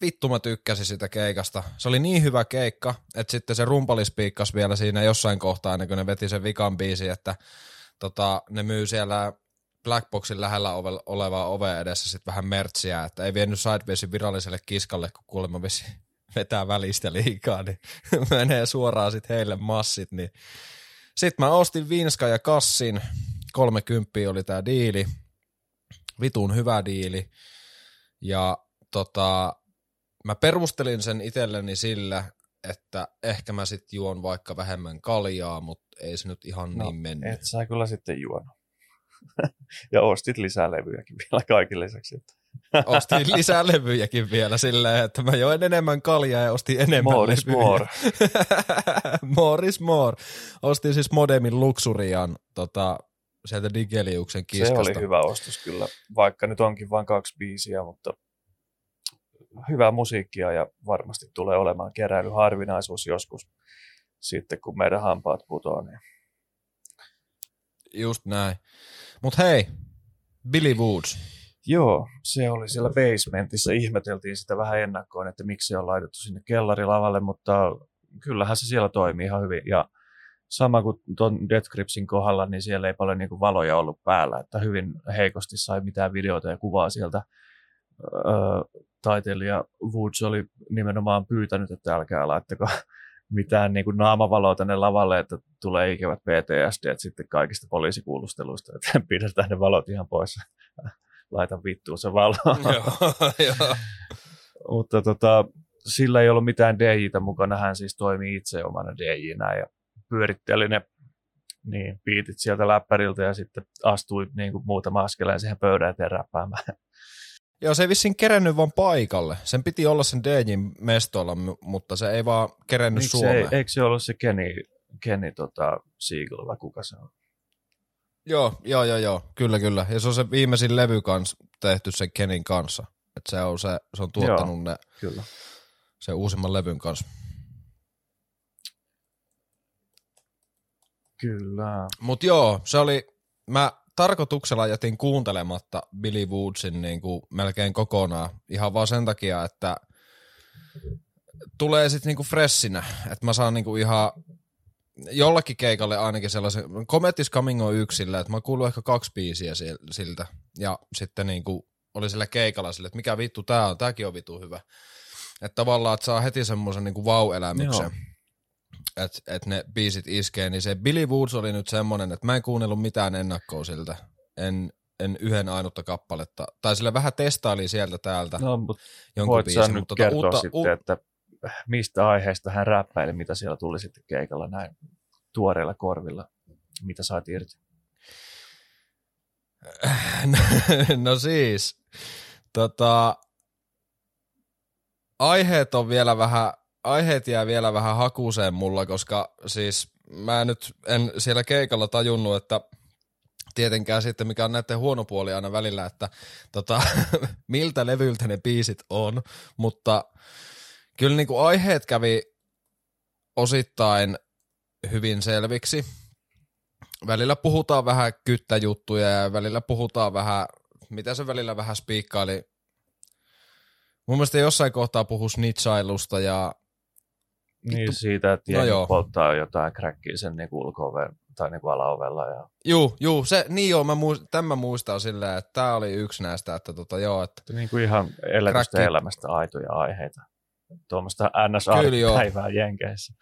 vittu mä tykkäsin sitä keikasta. Se oli niin hyvä keikka, että sitten se rumpalispiikkas vielä siinä jossain kohtaa, ennen kuin ne veti sen vikan biisi, että tota, ne myy siellä Blackboxin lähellä ove, olevaa ove edessä sitten vähän mertsiä, että ei vienyt Sidewaysin viralliselle kiskalle, kun kuulemma vesi vetää välistä liikaa, niin [laughs] menee suoraan sitten heille massit, niin sitten mä ostin Vinska ja Kassin, 30 oli tää diili, vitun hyvä diili, ja tota, mä perustelin sen itselleni sillä, että ehkä mä sitten juon vaikka vähemmän kaljaa, mutta ei se nyt ihan no, niin mennyt. Et sä kyllä sitten juonut. [laughs] ja ostit lisää levyjäkin vielä kaikille lisäksi. Että. [laughs] Ostin lisää levyjäkin vielä silleen, että mä join enemmän kaljaa ja ostin enemmän More is levyjä. more. [laughs] more is more. Ostin siis Modemin Luxurian tota, sieltä Digeliuksen kiskasta. Se oli hyvä ostos kyllä, vaikka nyt onkin vain kaksi biisiä, mutta hyvää musiikkia ja varmasti tulee olemaan keräily harvinaisuus joskus sitten, kun meidän hampaat putoaa. Niin. Just näin. Mutta hei, Billy Woods. Joo, se oli siellä basementissa. Ihmeteltiin sitä vähän ennakkoon, että miksi se on laitettu sinne kellarilavalle, mutta kyllähän se siellä toimii ihan hyvin. Ja sama kuin tuon Death Gripsin kohdalla, niin siellä ei paljon niin kuin valoja ollut päällä, että hyvin heikosti sai mitään videota ja kuvaa sieltä. Öö, taiteilija Woods oli nimenomaan pyytänyt, että älkää laittako mitään niin kuin naamavaloa tänne lavalle, että tulee ikävät PTSD sitten kaikista poliisikuulusteluista, että [laughs] pidetään ne valot ihan pois laita vittuun se valo. [laughs] Mutta tota, sillä ei ollut mitään DJtä mukana, hän siis toimii itse omana DJnä ja pyöritteli ne niin, piitit sieltä läppäriltä ja sitten astui niin kuin muutama askeleen siihen pöydän eteen räppäämään. [laughs] Joo, se ei vissiin kerennyt vaan paikalle. Sen piti olla sen DJin mestolla, mutta se ei vaan kerennyt Miksi Suomeen. Ei, eikö se ollut se Kenny, Kenny tota, Siegel vai kuka se on? Joo, joo, joo, joo, kyllä, kyllä. Ja se on se viimeisin levy kans tehty sen Kenin kanssa. Että se on, se, se on tuottanut joo, ne, kyllä. se uusimman levyn kanssa. Kyllä. Mut joo, se oli, mä tarkoituksella jätin kuuntelematta Billy Woodsin niin kuin melkein kokonaan. Ihan vaan sen takia, että tulee sitten niinku freshinä, että mä saan niinku ihan jollakin keikalle ainakin sellaisen, Cometis Coming on yksillä, että mä kuullut ehkä kaksi biisiä siltä, ja sitten niinku oli sillä keikalla sille, että mikä vittu tää on, tääkin on vittu hyvä. Että tavallaan, että saa heti semmoisen niinku vau-elämyksen. Että et ne biisit iskee, niin se Billy Woods oli nyt semmonen, että mä en kuunnellut mitään ennakkoa siltä. En, en yhden ainutta kappaletta. Tai sille vähän testaili sieltä täältä no, mutta jonkun biisin. nyt mutta tota kertoa uutta, sitten, että mistä aiheesta hän räppäili, mitä siellä tuli sitten keikalla näin tuoreilla korvilla, mitä saat irti? [laughs] no siis, tota, aiheet on vielä vähän, aiheet jää vielä vähän hakuseen mulla, koska siis mä nyt en siellä keikalla tajunnut, että tietenkään sitten, mikä on näiden huono puoli aina välillä, että tota, [laughs] miltä levyltä ne biisit on, mutta kyllä niin kuin aiheet kävi osittain hyvin selviksi. Välillä puhutaan vähän kyttäjuttuja ja välillä puhutaan vähän, mitä se välillä vähän spiikkaili. Mun mielestä jossain kohtaa puhuu snitsailusta ja... Vittu. Niin siitä, että no joo. polttaa jotain kräkkiä sen niin ulko tai niin alaovella. Ja... Juu, juu, se, niin joo, mä muist, tämän mä muistan silleen, että tämä oli yksi näistä, että tota joo, että... Niin kuin ihan elämästä aitoja aiheita. Tuommoista NS-päivää Jenkeissä.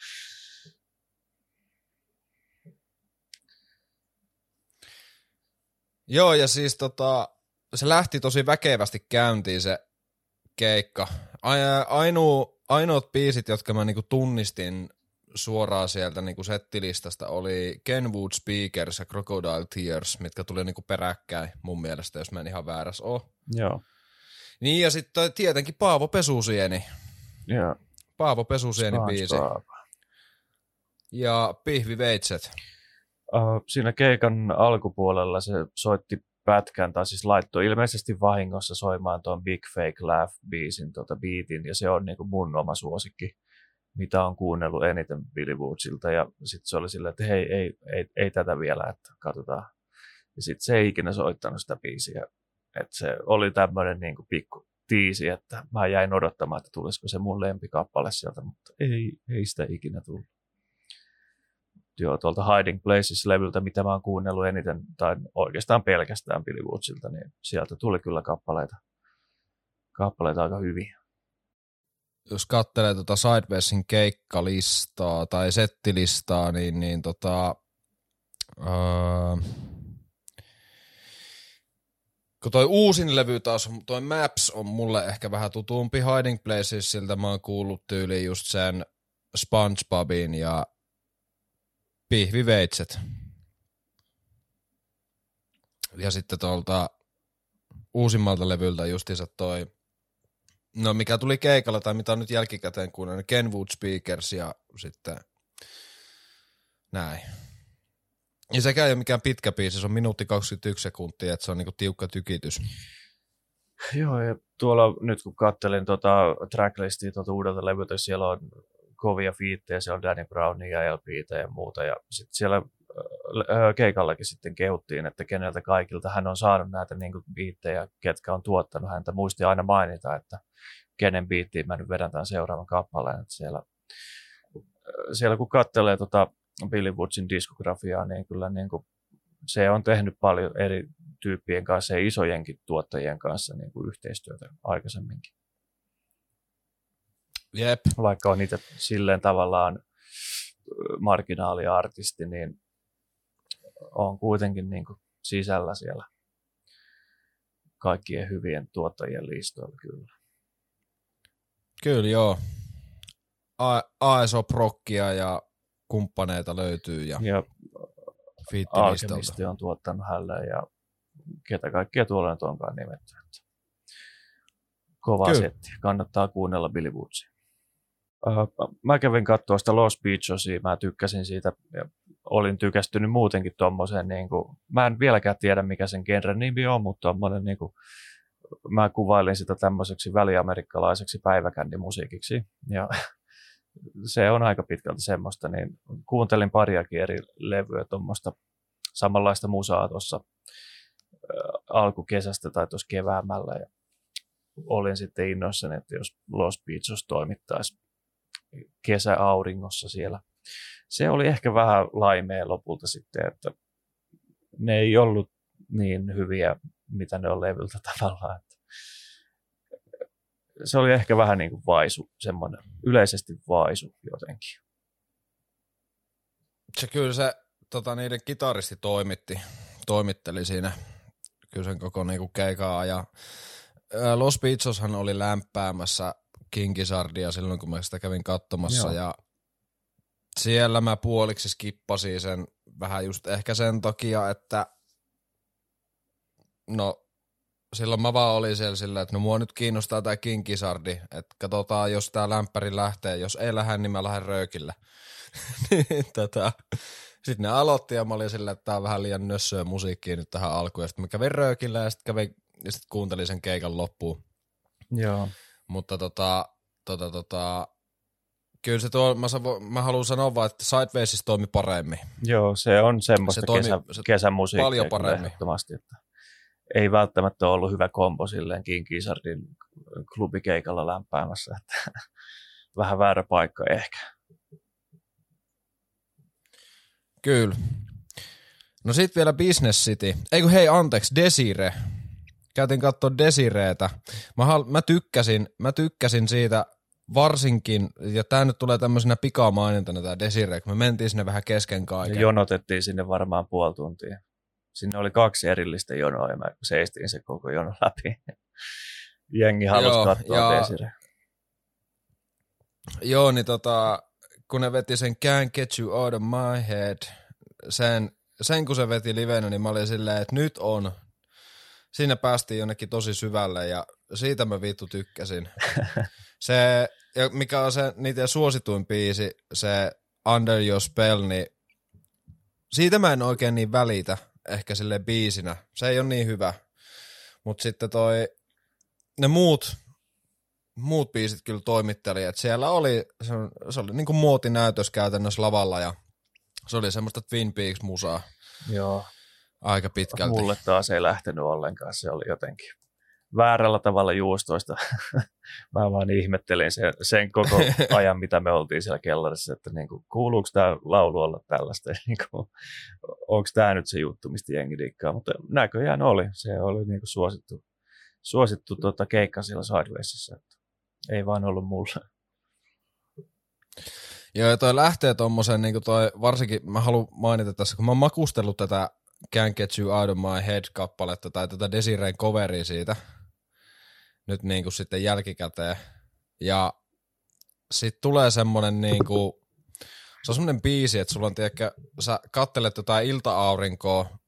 Joo, ja siis tota, se lähti tosi väkevästi käyntiin se keikka. Ainu, ainoat biisit, jotka mä niinku tunnistin suoraan sieltä niinku settilistasta oli Kenwood Speakers ja Crocodile Tears, mitkä tuli niinku peräkkäin mun mielestä, jos mä en ihan vääräs oo. Joo. Niin ja sitten tietenkin Paavo Pesusieni. Joo. Paavo Pesusieni biisi. Ja Pihvi Veitset. Uh, siinä keikan alkupuolella se soitti pätkän, tai siis laittoi ilmeisesti vahingossa soimaan tuon Big Fake Laugh-biisin, tuota beatin, ja se on niin kuin mun oma suosikki, mitä on kuunnellut eniten Billy Woodsilta, ja sitten se oli silleen, että hei, ei, ei, ei tätä vielä, että katsotaan. Ja sitten se ei ikinä soittanut sitä biisiä, että se oli tämmöinen niin kuin pikku tiisi, että mä jäin odottamaan, että tulisiko se mun lempikappale sieltä, mutta ei, ei sitä ikinä tullut joo, tuolta Hiding Places-levyltä, mitä mä oon kuunnellut eniten, tai oikeastaan pelkästään Billy Woodsilta, niin sieltä tuli kyllä kappaleita, kappaleita aika hyvin. Jos katselee tuota Sidewaysin keikkalistaa tai settilistaa, niin, niin tota, öö, kun toi uusin levy taas, toi Maps on mulle ehkä vähän tutumpi Hiding Places, siltä mä oon kuullut tyyliin just sen SpongeBobin ja pihviveitset. Ja sitten tuolta uusimmalta levyltä justiinsa toi, no mikä tuli keikalla tai mitä on nyt jälkikäteen kuunnellut, Kenwood Speakers ja sitten näin. Ja sekä ei ole mikään pitkä biisi, se on minuutti 21 sekuntia, että se on niinku tiukka tykitys. Joo, ja tuolla nyt kun kattelin tuota tracklistia tuota uudelta levyltä, siellä on kovia fiittejä, siellä on Danny Brownia ja LPtä ja muuta. Ja sitten siellä keikallakin sitten kehuttiin, että keneltä kaikilta hän on saanut näitä niin biittejä, ketkä on tuottanut häntä. Muisti aina mainita, että kenen biittiin mä nyt vedän tämän seuraavan kappaleen. Että siellä, siellä kun katselee tota Billy Woodsin diskografiaa, niin kyllä niin kuin se on tehnyt paljon eri tyyppien kanssa ja isojenkin tuottajien kanssa niin kuin yhteistyötä aikaisemminkin. Jep. Vaikka on niitä silleen tavallaan marginaaliartisti, niin on kuitenkin niin kuin sisällä siellä kaikkien hyvien tuottajien listoilla kyllä. Kyllä joo. ASO Prokkia ja kumppaneita löytyy ja, ja Alkemisti on tuottanut hälle ja ketä kaikkia tuolla nyt onkaan nimetty. Kova Kyllä. setti. Kannattaa kuunnella Billy Woodsia. Uh, mä kävin katsoa sitä Lost Beachosia, mä tykkäsin siitä ja olin tykästynyt muutenkin tuommoiseen, niin kuin, mä en vieläkään tiedä mikä sen genren nimi on, mutta tommonen, niin kuin, mä kuvailin sitä tämmöiseksi väliamerikkalaiseksi päiväkändimusiikiksi ja se on aika pitkälti semmoista, niin kuuntelin pariakin eri levyä tuommoista samanlaista musaa tuossa alkukesästä tai tuossa keväämällä ja olin sitten innoissani, että jos Los Beachos toimittaisi kesäauringossa siellä. Se oli ehkä vähän laimea lopulta sitten, että ne ei ollut niin hyviä, mitä ne on levyltä tavallaan. Se oli ehkä vähän niin kuin vaisu, semmoinen yleisesti vaisu jotenkin. Se kyllä se tota, niiden kitaristi toimitti, toimitteli siinä kyllä sen koko niinku keikaa ja Los Pizzoshan oli lämpäämässä Kinkisardia silloin, kun mä sitä kävin katsomassa Joo. ja siellä mä puoliksi skippasin sen vähän just ehkä sen takia, että no silloin mä vaan olin siellä sillä, että no mua nyt kiinnostaa tää Kinkisardi, että katsotaan, jos tää lämpäri lähtee, jos ei lähde, niin mä lähden röökille. [laughs] Niin, tota, sitten ne aloitti ja mä olin sillä, että tää on vähän liian nössöä musiikkia nyt tähän alkuun. Ja sitten mä kävin röökillä ja sitten kävin ja sitten kuuntelin sen keikan loppuun. Joo. Mutta tota, tota, tota, kyllä se tuo, mä, mä haluan sanoa vaan, että Sidewaysissa toimi paremmin. Joo, se on semmoista se toimi, kesä, se kesämusiikkia. Paljon paremmin. Että ei välttämättä ollut hyvä kombo silleen King Gizzardin klubikeikalla lämpäämässä, että [laughs] vähän väärä paikka ehkä. Kyllä. No sit vielä Business City. Eikö hei, anteeksi, Desire. Käytin katsoa Desireetä. Mä, mä, tykkäsin, mä tykkäsin siitä varsinkin, ja tämä nyt tulee tämmöisenä pikamainintana tämä Desire, kun me mentiin sinne vähän kesken kaiken. Jonotettiin sinne varmaan puoli tuntia. Sinne oli kaksi erillistä jonoa, ja mä seistin se koko jono läpi. Jengi halusi Joo, katsoa ja... Desire. Joo, niin tota, kun ne veti sen Can't Get You Out of My Head, sen, sen kun se veti livenä, niin mä olin silleen, että nyt on. Siinä päästiin jonnekin tosi syvälle ja siitä mä vittu tykkäsin. [laughs] se, ja mikä on se niiden suosituin biisi, se Under Your Spell, niin siitä mä en oikein niin välitä ehkä sille biisinä. Se ei ole niin hyvä. Mutta sitten toi, ne muut muut biisit kyllä toimitteli, että siellä oli, se, se oli niin kuin muotinäytös käytännössä lavalla ja se oli semmoista Twin Peaks-musaa. Joo. Aika pitkälti. Mulle taas ei lähtenyt ollenkaan, se oli jotenkin väärällä tavalla juustoista. [laughs] Mä vaan ihmettelin sen, sen koko [laughs] ajan, mitä me oltiin siellä kellarissa, että niin kuin, kuuluuko tämä laulu olla tällaista, [laughs] niin kuin, onko tämä nyt se juttu, mistä jengi dikkaa, mutta näköjään oli, se oli niin kuin suosittu, suosittu tuota, keikka siellä Sidewaysissa. Että ei vaan ollut mulle. Joo, ja toi lähtee tommosen, niin toi, varsinkin mä haluan mainita tässä, kun mä oon makustellut tätä Can't Get You Out of My Head-kappaletta tai tätä Desireen coveria siitä, nyt niin kuin sitten jälkikäteen, ja sit tulee semmonen niin kuin, se on semmonen biisi, että sulla on, tiedäkö, sä kattelet jotain ilta-aurinkoa,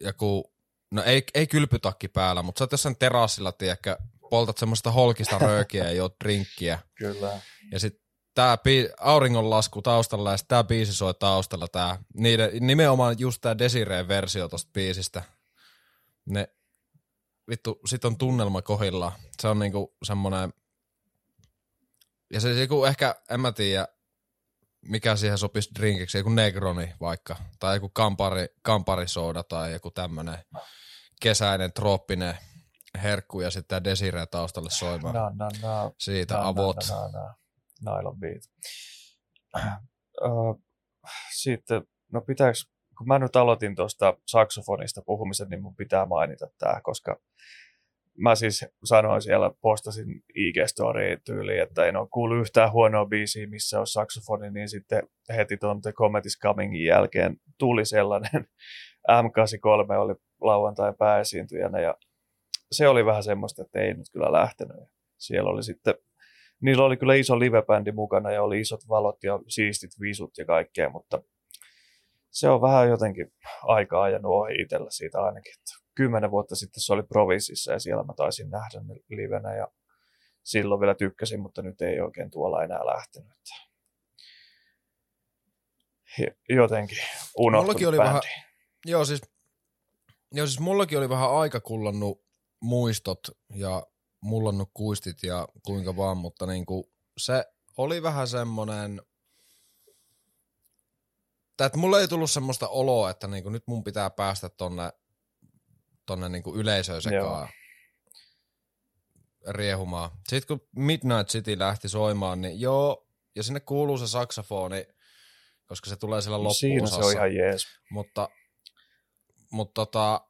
ja kun, no ei, ei kylpytakki päällä, mutta sä oot jossain terassilla, tiedäkö, poltat semmoista holkista röökiä ja juot drinkkiä. Kyllä. Ja sitten tämä bi- auringonlasku taustalla ja tämä biisi soi taustalla. Tää, niiden, nimenomaan just tämä Desireen versio tosta biisistä. Ne, vittu, sit on tunnelma kohilla. Se on niinku semmonen, ja se joku ehkä, en mä tiedä, mikä siihen sopisi drinkiksi, joku Negroni vaikka, tai joku kampari, kamparisooda tai joku tämmönen kesäinen, trooppinen herkku ja sitten Desire taustalle soimaan. No, no, no. Siitä no, avot. No, no, no, no. Nylon beat. [clears throat] Uh, sitten, no pitääkö, kun mä nyt aloitin tuosta saksofonista puhumisen, niin mun pitää mainita tämä, koska mä siis sanoin siellä, postasin ig story tyyliin, että en ole kuullut yhtään huonoa biisiä, missä on saksofoni, niin sitten heti tuon The Comet is Comingin jälkeen tuli sellainen. [laughs] M83 oli lauantai pääesiintyjänä ja se oli vähän semmoista, että ei nyt kyllä lähtenyt. Siellä oli sitten, niillä oli kyllä iso livebändi mukana ja oli isot valot ja siistit visut ja kaikkea, mutta se on vähän jotenkin aikaa ajanut ohi itsellä siitä ainakin. Että kymmenen vuotta sitten se oli Provinsissa ja siellä mä taisin nähdä ne livenä ja silloin vielä tykkäsin, mutta nyt ei oikein tuolla enää lähtenyt. Jotenkin unohtunut oli vähän, joo siis, joo siis mullakin oli vähän aika kullannut muistot ja mullannut kuistit ja kuinka vaan, mutta niin kuin se oli vähän semmonen, että mulle ei tullut semmoista oloa, että niinku nyt mun pitää päästä tonne, tonne niinku yleisöön sekaan riehumaan. Sitten kun Midnight City lähti soimaan, niin joo, ja sinne kuuluu se saksofoni, koska se tulee siellä loppuosassa. Siinä se on ihan jees. Mutta, mutta tota,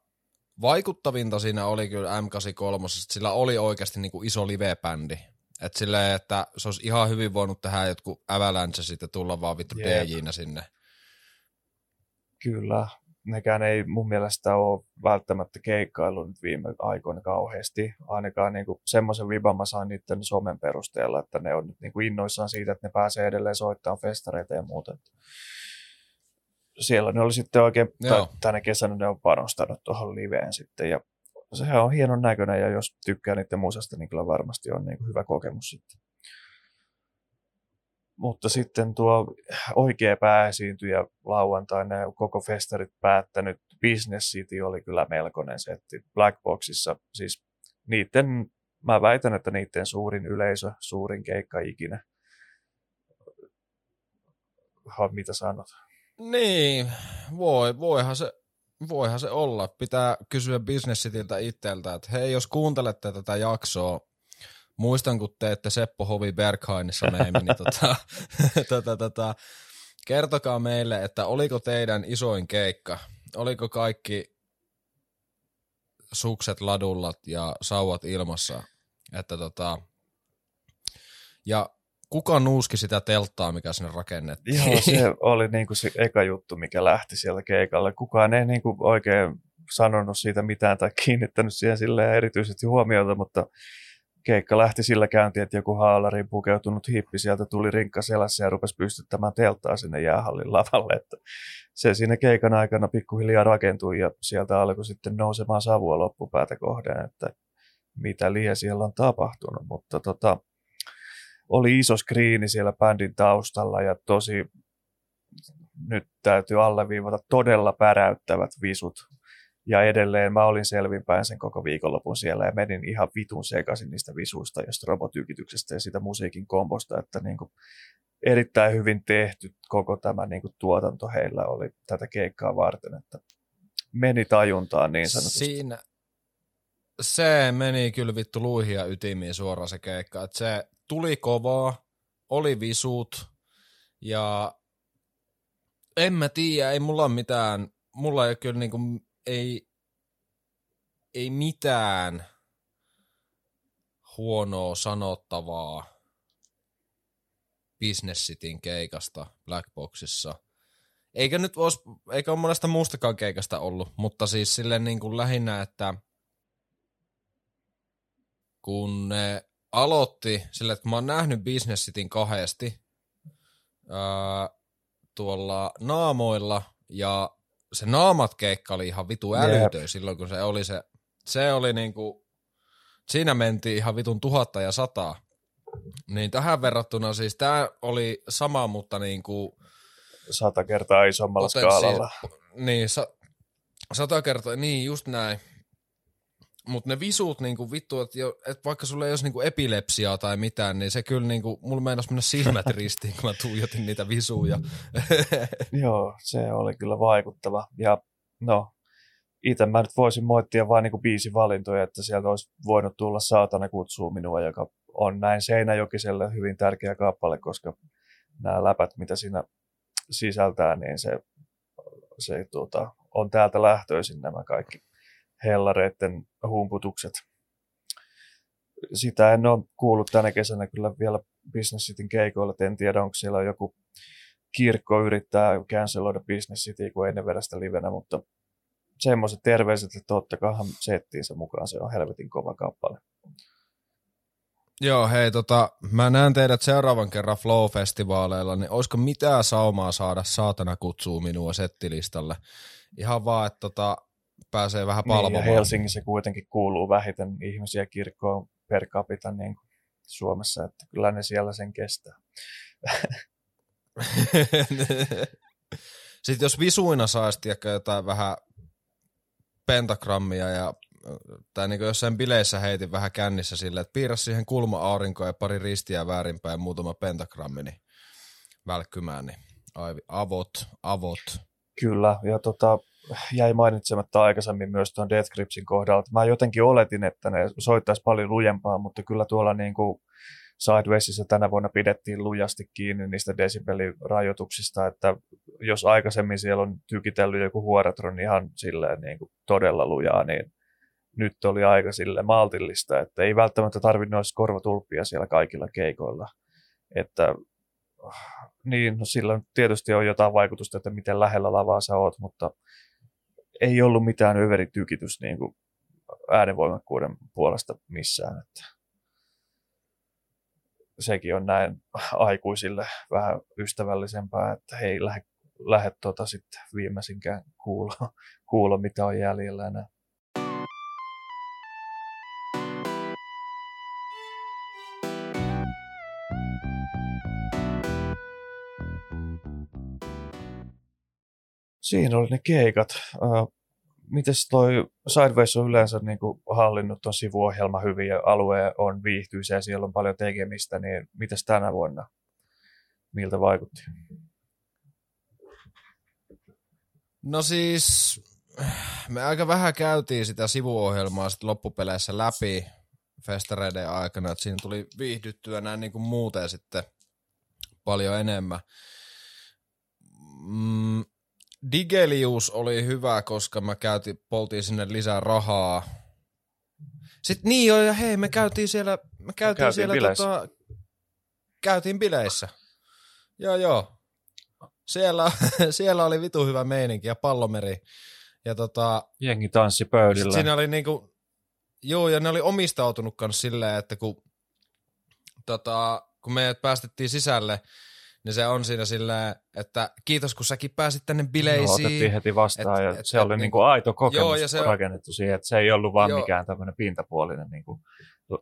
vaikuttavinta siinä oli kyllä M83, sillä oli oikeasti niin kuin iso live-bändi. Et silleen, että se olisi ihan hyvin voinut tehdä jotkut Avalanche sitten tulla vaan vittu Jep. DJ-nä sinne. Kyllä. Nekään ei mun mielestä ole välttämättä keikkailu nyt viime aikoina kauheasti. Ainakaan niinku semmoisen viban mä sain niiden somen perusteella, että ne on nyt niinku innoissaan siitä, että ne pääsee edelleen soittamaan festareita ja muuta. Siellä ne oli sitten oikein, Joo. tänä kesänä ne on panostanut tuohon liveen sitten ja sehän on hienon näköinen ja jos tykkää niiden musasta, niin kyllä varmasti on niinku hyvä kokemus sitten. Mutta sitten tuo oikea pääesiintyjä lauantaina ja koko festarit päättänyt Business City oli kyllä melkoinen setti. Black Boxissa siis niiden, mä väitän, että niiden suurin yleisö, suurin keikka ikinä. Ha, mitä sanot? Niin, voi, voihan, se, voihan se olla. Pitää kysyä Business Cityltä itseltä, että hei, jos kuuntelette tätä jaksoa, muistan kun teette Seppo Hovi Berghainissa meemi, niin tota, [laughs] tota, tota, kertokaa meille, että oliko teidän isoin keikka, oliko kaikki sukset ladullat ja sauvat ilmassa, että tota, ja kuka nuuski sitä telttaa, mikä sinne rakennettiin? Joo, se [laughs] oli niinku se eka juttu, mikä lähti sieltä keikalle. Kukaan ei niinku oikein sanonut siitä mitään tai kiinnittänyt siihen silleen erityisesti huomiota, mutta keikka lähti sillä käyntiin, että joku haalariin pukeutunut hippi sieltä tuli rinkka selässä ja rupesi pystyttämään telttaa sinne jäähallin lavalle. Että se siinä keikan aikana pikkuhiljaa rakentui ja sieltä alkoi sitten nousemaan savua loppupäätä kohden, että mitä liian siellä on tapahtunut. Mutta tota, oli iso skriini siellä bändin taustalla ja tosi nyt täytyy alleviivata todella päräyttävät visut. Ja edelleen mä olin selvinpäin sen koko viikonlopun siellä ja menin ihan vitun sekaisin niistä visuista ja robotykityksestä ja sitä musiikin kombosta, että niin kuin erittäin hyvin tehty koko tämä niin kuin tuotanto heillä oli tätä keikkaa varten, että meni tajuntaan niin sanotusti. Siinä, se meni kyllä vittu luihin ja ytimiin suoraan se keikka. Et se tuli kovaa, oli visut ja en mä tiedä, ei mulla ole mitään, mulla ei kyllä niinku, ei, ei mitään huonoa sanottavaa Business Cityn keikasta Blackboxissa. Eikä nyt vois, eikä ole monesta muustakaan keikasta ollut, mutta siis silleen niin kuin lähinnä, että kun ne aloitti sillä, että mä oon nähnyt Business Cityn kahdesti ää, tuolla naamoilla ja se naamat keikka oli ihan vitu älytön Jep. silloin, kun se oli se, se oli niinku, siinä mentiin ihan vitun tuhatta ja sataa. Niin tähän verrattuna siis tämä oli sama, mutta niinku, Sata kertaa isommalla skaalalla. niin, sa, sata kertaa, niin just näin. Mutta ne visut niinku vittu, että et vaikka sulla ei olisi niinku epilepsiaa tai mitään, niin se kyllä niinku, mulla meinasi mennä silmät [laughs] ristiin, kun mä tuijotin niitä visuja. [laughs] Joo, se oli kyllä vaikuttava. Ja no, itse mä nyt voisin moittia vain niin biisi valintoja, että sieltä olisi voinut tulla Saatana kutsuu minua, joka on näin Seinäjokiselle hyvin tärkeä kappale, koska nämä läpät, mitä siinä sisältää, niin se, se tuota, on täältä lähtöisin nämä kaikki hellareiden humputukset. Sitä en ole kuullut tänä kesänä kyllä vielä Business Cityn keikoilla, et en tiedä onko siellä joku kirkko yrittää canceloida Business City, kun ei ne vedä sitä livenä, mutta semmoiset terveiset, että ottakaahan settiinsä mukaan, se on helvetin kova kappale. Joo, hei, tota, mä näen teidät seuraavan kerran Flow-festivaaleilla, niin olisiko mitään saumaa saada saatana kutsuu minua settilistalle? Ihan vaan, että tota, pääsee vähän Niin, palvomaan. Helsingissä kuitenkin kuuluu vähiten ihmisiä kirkkoon per capita niin kuin Suomessa, että kyllä ne siellä sen kestää. [laughs] Sitten jos visuina saisi jotain vähän pentagrammia ja tai niin jossain bileissä heitin vähän kännissä silleen, että piirrä siihen kulma-aurinkoa ja pari ristiä väärinpäin ja muutama pentagrammi, niin välkkymään, niin avot, avot. Kyllä, ja tota, jäi mainitsematta aikaisemmin myös tuon Death Gripsin kohdalla. Mä jotenkin oletin, että ne soittaisi paljon lujempaa, mutta kyllä tuolla niin kuin Sidewaysissa tänä vuonna pidettiin lujasti kiinni niistä desibelirajoituksista, että jos aikaisemmin siellä on tykitellyt joku huoratron ihan silleen niin kuin todella lujaa, niin nyt oli aika sille maltillista, että ei välttämättä tarvinnut olisi korvatulppia siellä kaikilla keikoilla. Että niin, no sillä tietysti on jotain vaikutusta, että miten lähellä lavaa sä oot, mutta ei ollut mitään överitykitystä niin kuin äänenvoimakkuuden puolesta missään. Että sekin on näin aikuisille vähän ystävällisempää, että he ei lähde, lähde tota sitten viimeisinkään kuulla, kuulla, mitä on jäljellä enää. Siinä oli ne keikat. Mites toi Sideways on yleensä niin kuin hallinnut tuon sivuohjelma hyvin ja alue on viihtyisä ja siellä on paljon tekemistä, niin mitäs tänä vuonna? Miltä vaikutti? No siis me aika vähän käytiin sitä sivuohjelmaa sitten loppupeleissä läpi festareiden aikana, että siinä tuli viihdyttyä näin niin kuin muuten sitten paljon enemmän. Mm, Digelius oli hyvä, koska mä käytin, poltiin sinne lisää rahaa. Sitten niin joo, ja hei, me käytiin siellä, me käytiin, käytiin siellä bileissä. Tota, käytiin bileissä. Joo, joo. Siellä, [laughs] siellä oli vitu hyvä meininki ja pallomeri. Ja tota, Jengi tanssi pöydillä. Siinä oli niinku, joo, ja ne oli omistautunut kanssa silleen, että kun, tota, kun me päästettiin sisälle, niin se on siinä silleen, että kiitos kun säkin pääsit tänne bileisiin. No, otettiin heti vastaan et, ja et, se et, oli niinku aito kokemus joo, ja se rakennettu siihen, että se ei ollut vaan joo. mikään tämmöinen pintapuolinen niinku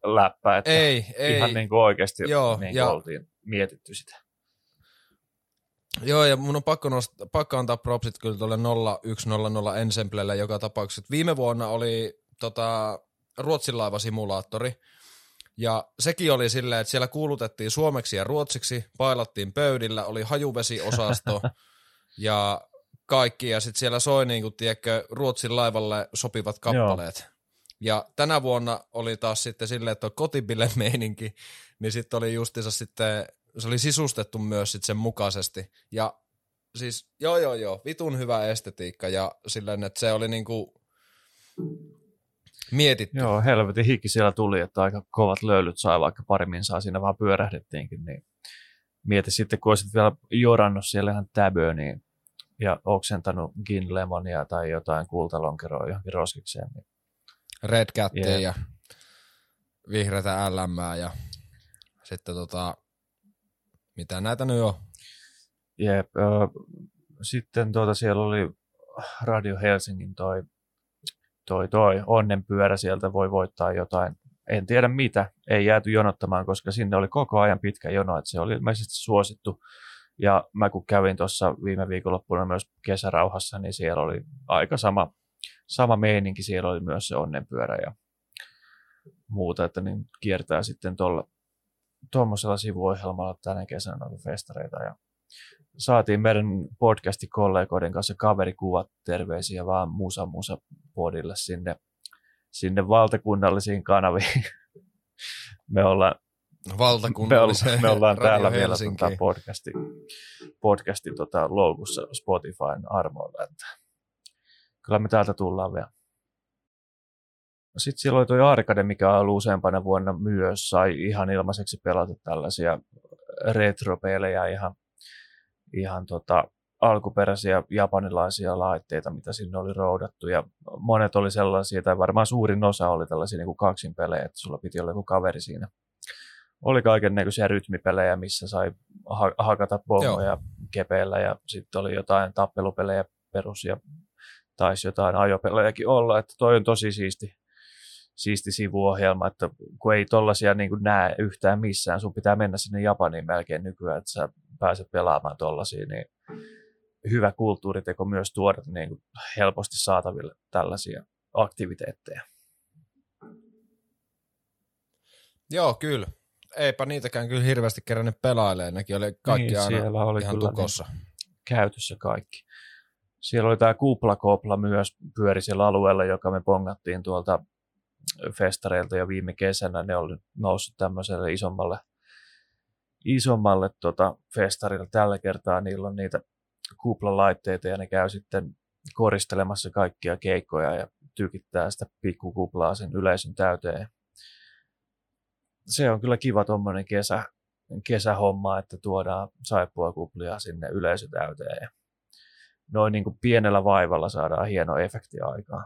läppä, että ei, ihan ei. Niinku oikeasti joo, niinku ja, oltiin mietitty sitä. Joo, ja mun on pakko, nost- pakko antaa propsit kyllä tuolle 0100 Ensemblelle joka tapauksessa. Viime vuonna oli tota, Ruotsin laivasimulaattori, ja sekin oli silleen, että siellä kuulutettiin suomeksi ja ruotsiksi, pailattiin pöydillä, oli hajuvesiosasto [laughs] ja kaikki. Ja sitten siellä soi, niin kuin, tiedätkö, Ruotsin laivalle sopivat kappaleet. Joo. Ja tänä vuonna oli taas sitten silleen, että on kotibille [laughs] meininki, niin sitten oli justiinsa sitten, se oli sisustettu myös sitten sen mukaisesti. Ja siis, joo joo joo, vitun hyvä estetiikka ja silleen, että se oli niinku, mietitty. Joo, helvetin hiki siellä tuli, että aika kovat löylyt sai, vaikka paremmin saa siinä vaan pyörähdettiinkin. Niin mieti sitten, kun olisit vielä jorannut siellä ihan täböä, niin, ja oksentanut gin lemonia tai jotain kultalonkeroa johonkin roskikseen. Niin. Red Cattia yeah. ja vihreätä LM ja sitten tota, mitä näitä nyt on? Jep, sitten tuota, siellä oli Radio Helsingin toi toi, toi onnenpyörä sieltä voi voittaa jotain. En tiedä mitä, ei jääty jonottamaan, koska sinne oli koko ajan pitkä jono, että se oli ilmeisesti suosittu. Ja mä kun kävin tuossa viime viikonloppuna myös kesärauhassa, niin siellä oli aika sama, sama meininki, siellä oli myös se onnenpyörä ja muuta, että niin kiertää sitten tuolla tuommoisella sivuohjelmalla tänä kesänä noita festareita ja saatiin meidän podcastin kollegoiden kanssa kaverikuvat terveisiä vaan Musa Musa podille sinne, sinne valtakunnallisiin kanaviin. [laughs] me ollaan, me, ollaan, me ollaan täällä vielä tota podcasti, podcasti tota loukussa Spotifyn armoilla, että kyllä me täältä tullaan vielä. No Sitten siellä oli tuo Arcade, mikä on ollut useampana vuonna myös, sai ihan ilmaiseksi pelata tällaisia retropelejä ihan ihan tota, alkuperäisiä japanilaisia laitteita, mitä sinne oli roudattu. Ja monet oli sellaisia, tai varmaan suurin osa oli tällaisia niin kuin kaksin pelejä, että sulla piti olla joku kaveri siinä. Oli kaiken näköisiä rytmipelejä, missä sai ha- hakata pommoja kepeillä, ja sitten oli jotain tappelupelejä perus, ja taisi jotain ajopelejäkin olla, että toi on tosi siisti, siisti sivuohjelma, että kun ei tollaisia niin näe yhtään missään, sun pitää mennä sinne Japaniin melkein nykyään, että sä pääset pelaamaan tuollaisia, niin hyvä kulttuuriteko myös tuoda niin kuin helposti saataville tällaisia aktiviteetteja. Joo, kyllä. Eipä niitäkään kyllä hirveästi kerännyt pelailee. Nekin oli kaikki Niin, aina siellä oli ihan kyllä tukossa. käytössä kaikki. Siellä oli tämä kuplakopla myös pyöri siellä alueella, joka me pongattiin tuolta festareilta jo viime kesänä. Ne oli noussut tämmöiselle isommalle, isommalle tota festarille. Tällä kertaa niillä on niitä kuplalaitteita ja ne käy sitten koristelemassa kaikkia keikkoja ja tykittää sitä pikkukuplaa sen yleisön täyteen. Se on kyllä kiva tuommoinen kesä, kesähomma, että tuodaan saippua kuplia sinne yleisötäyteen noin niin kuin pienellä vaivalla saadaan hieno efekti aikaan.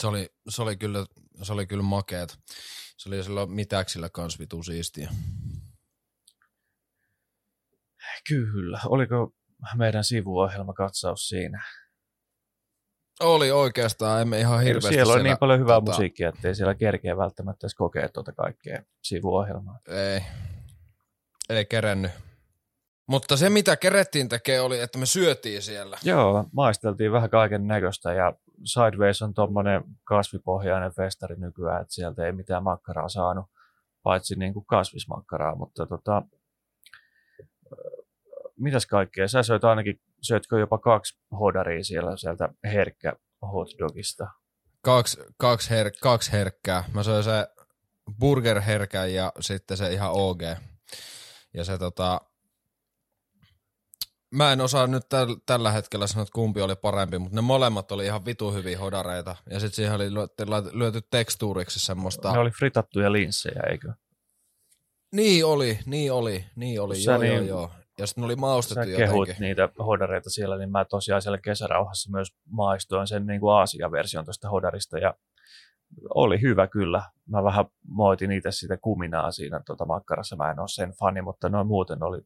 Se oli, se oli kyllä, se oli kyllä makeet. Se oli silloin mitäksillä kans vitu siistiä. Kyllä. Oliko meidän sivuohjelma katsaus siinä? Oli oikeastaan, emme ihan hirveästi siellä on niin paljon hyvää tota, musiikkia, ettei siellä kerkeä välttämättä edes kokea tuota kaikkea sivuohjelmaa. Ei, ei kerennyt. Mutta se, mitä kerettiin tekee, oli, että me syötiin siellä. Joo, maisteltiin vähän kaiken näköistä ja Sideways on tuommoinen kasvipohjainen festari nykyään, että sieltä ei mitään makkaraa saanut, paitsi niin kuin kasvismakkaraa, mutta tota, mitäs kaikkea? Sä söit ainakin, syötkö jopa kaksi hodaria siellä sieltä herkkä hotdogista? Kaksi, kaksi, her, kaksi herkkää. Mä söin se burgerherkän ja sitten se ihan OG. Ja se tota, Mä en osaa nyt täl, tällä hetkellä sanoa, että kumpi oli parempi, mutta ne molemmat oli ihan vitu hyviä hodareita. Ja sitten siihen oli lyöty, lyöty tekstuuriksi semmoista... Ne oli fritattuja linssejä, eikö? Niin oli, niin oli, niin oli, Sä joo, niin- joo, joo. Ja sitten ne oli maustettu Sä kehut jotenkin. niitä hodareita siellä, niin mä tosiaan siellä kesärauhassa myös maistoin sen niin kuin Aasia-version tuosta hodarista ja oli hyvä kyllä. Mä vähän moitin itse sitä kuminaa siinä tota makkarassa. Mä en ole sen fani, mutta noin muuten oli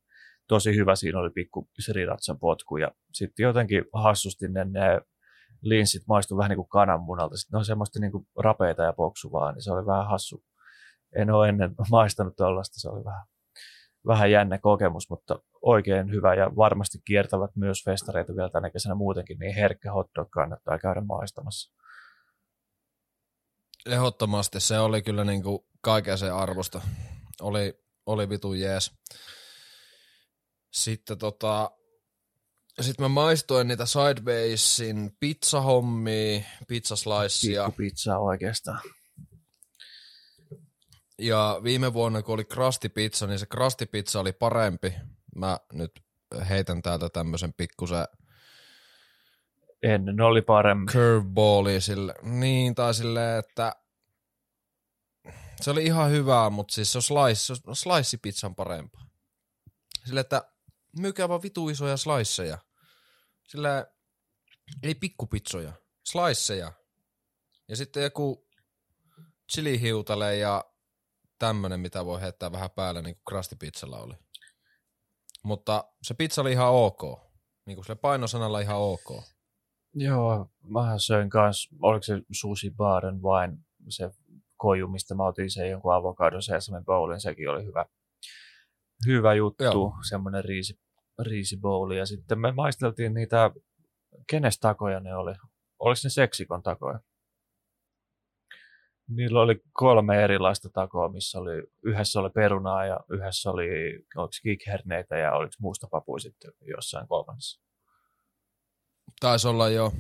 tosi hyvä. Siinä oli pikku sriratsan potku ja sitten jotenkin hassusti ne, ne linssit maistui vähän niin kuin kananmunalta. Sitten ne on semmoista niin kuin rapeita ja poksuvaa, niin se oli vähän hassu. En ole ennen [laughs] maistanut tuollaista, se oli vähän, vähän jännä kokemus, mutta oikein hyvä ja varmasti kiertävät myös festareita vielä tänä kesänä muutenkin, niin herkkä hotdog kannattaa käydä maistamassa. Ehdottomasti se oli kyllä niinku kaiken sen arvosta. Oli, oli vitu jees. Sitten tota, sitten mä maistoin niitä Sidewaysin pizzahommia, pizzaslicea. Pikku pizzaa oikeastaan. Ja viime vuonna, kun oli krastipizza, niin se krastipizza oli parempi. Mä nyt heitän täältä tämmöisen pikkusen Ennen oli paremmin. curveballi sille. Niin, tai silleen, että se oli ihan hyvää, mutta siis se on slice, se on slice-pizzan parempaa. Sille, että myykää vaan vitu isoja sliceja. Sillä ei pikkupitsoja, sliceja. Ja sitten joku chilihiutale ja tämmönen, mitä voi heittää vähän päälle, niin kuin krastipizzalla oli. Mutta se pizza oli ihan ok. Niin kuin sille painosanalla ihan ok. Joo, mä söin kans, oliko se sushi baren vain se koju, mistä mä otin sen jonkun avokadon sesame bowlin, sekin oli hyvä, hyvä juttu, Joo. semmoinen riisi, riisibouli. Ja sitten me maisteltiin niitä, kenes takoja ne oli? Oliko ne seksikon takoja? Niillä oli kolme erilaista takoa, missä oli, yhdessä oli perunaa ja yhdessä oli, oliko kikherneitä ja oliko muustapapui sitten jossain kolmannessa. Taisi olla jo.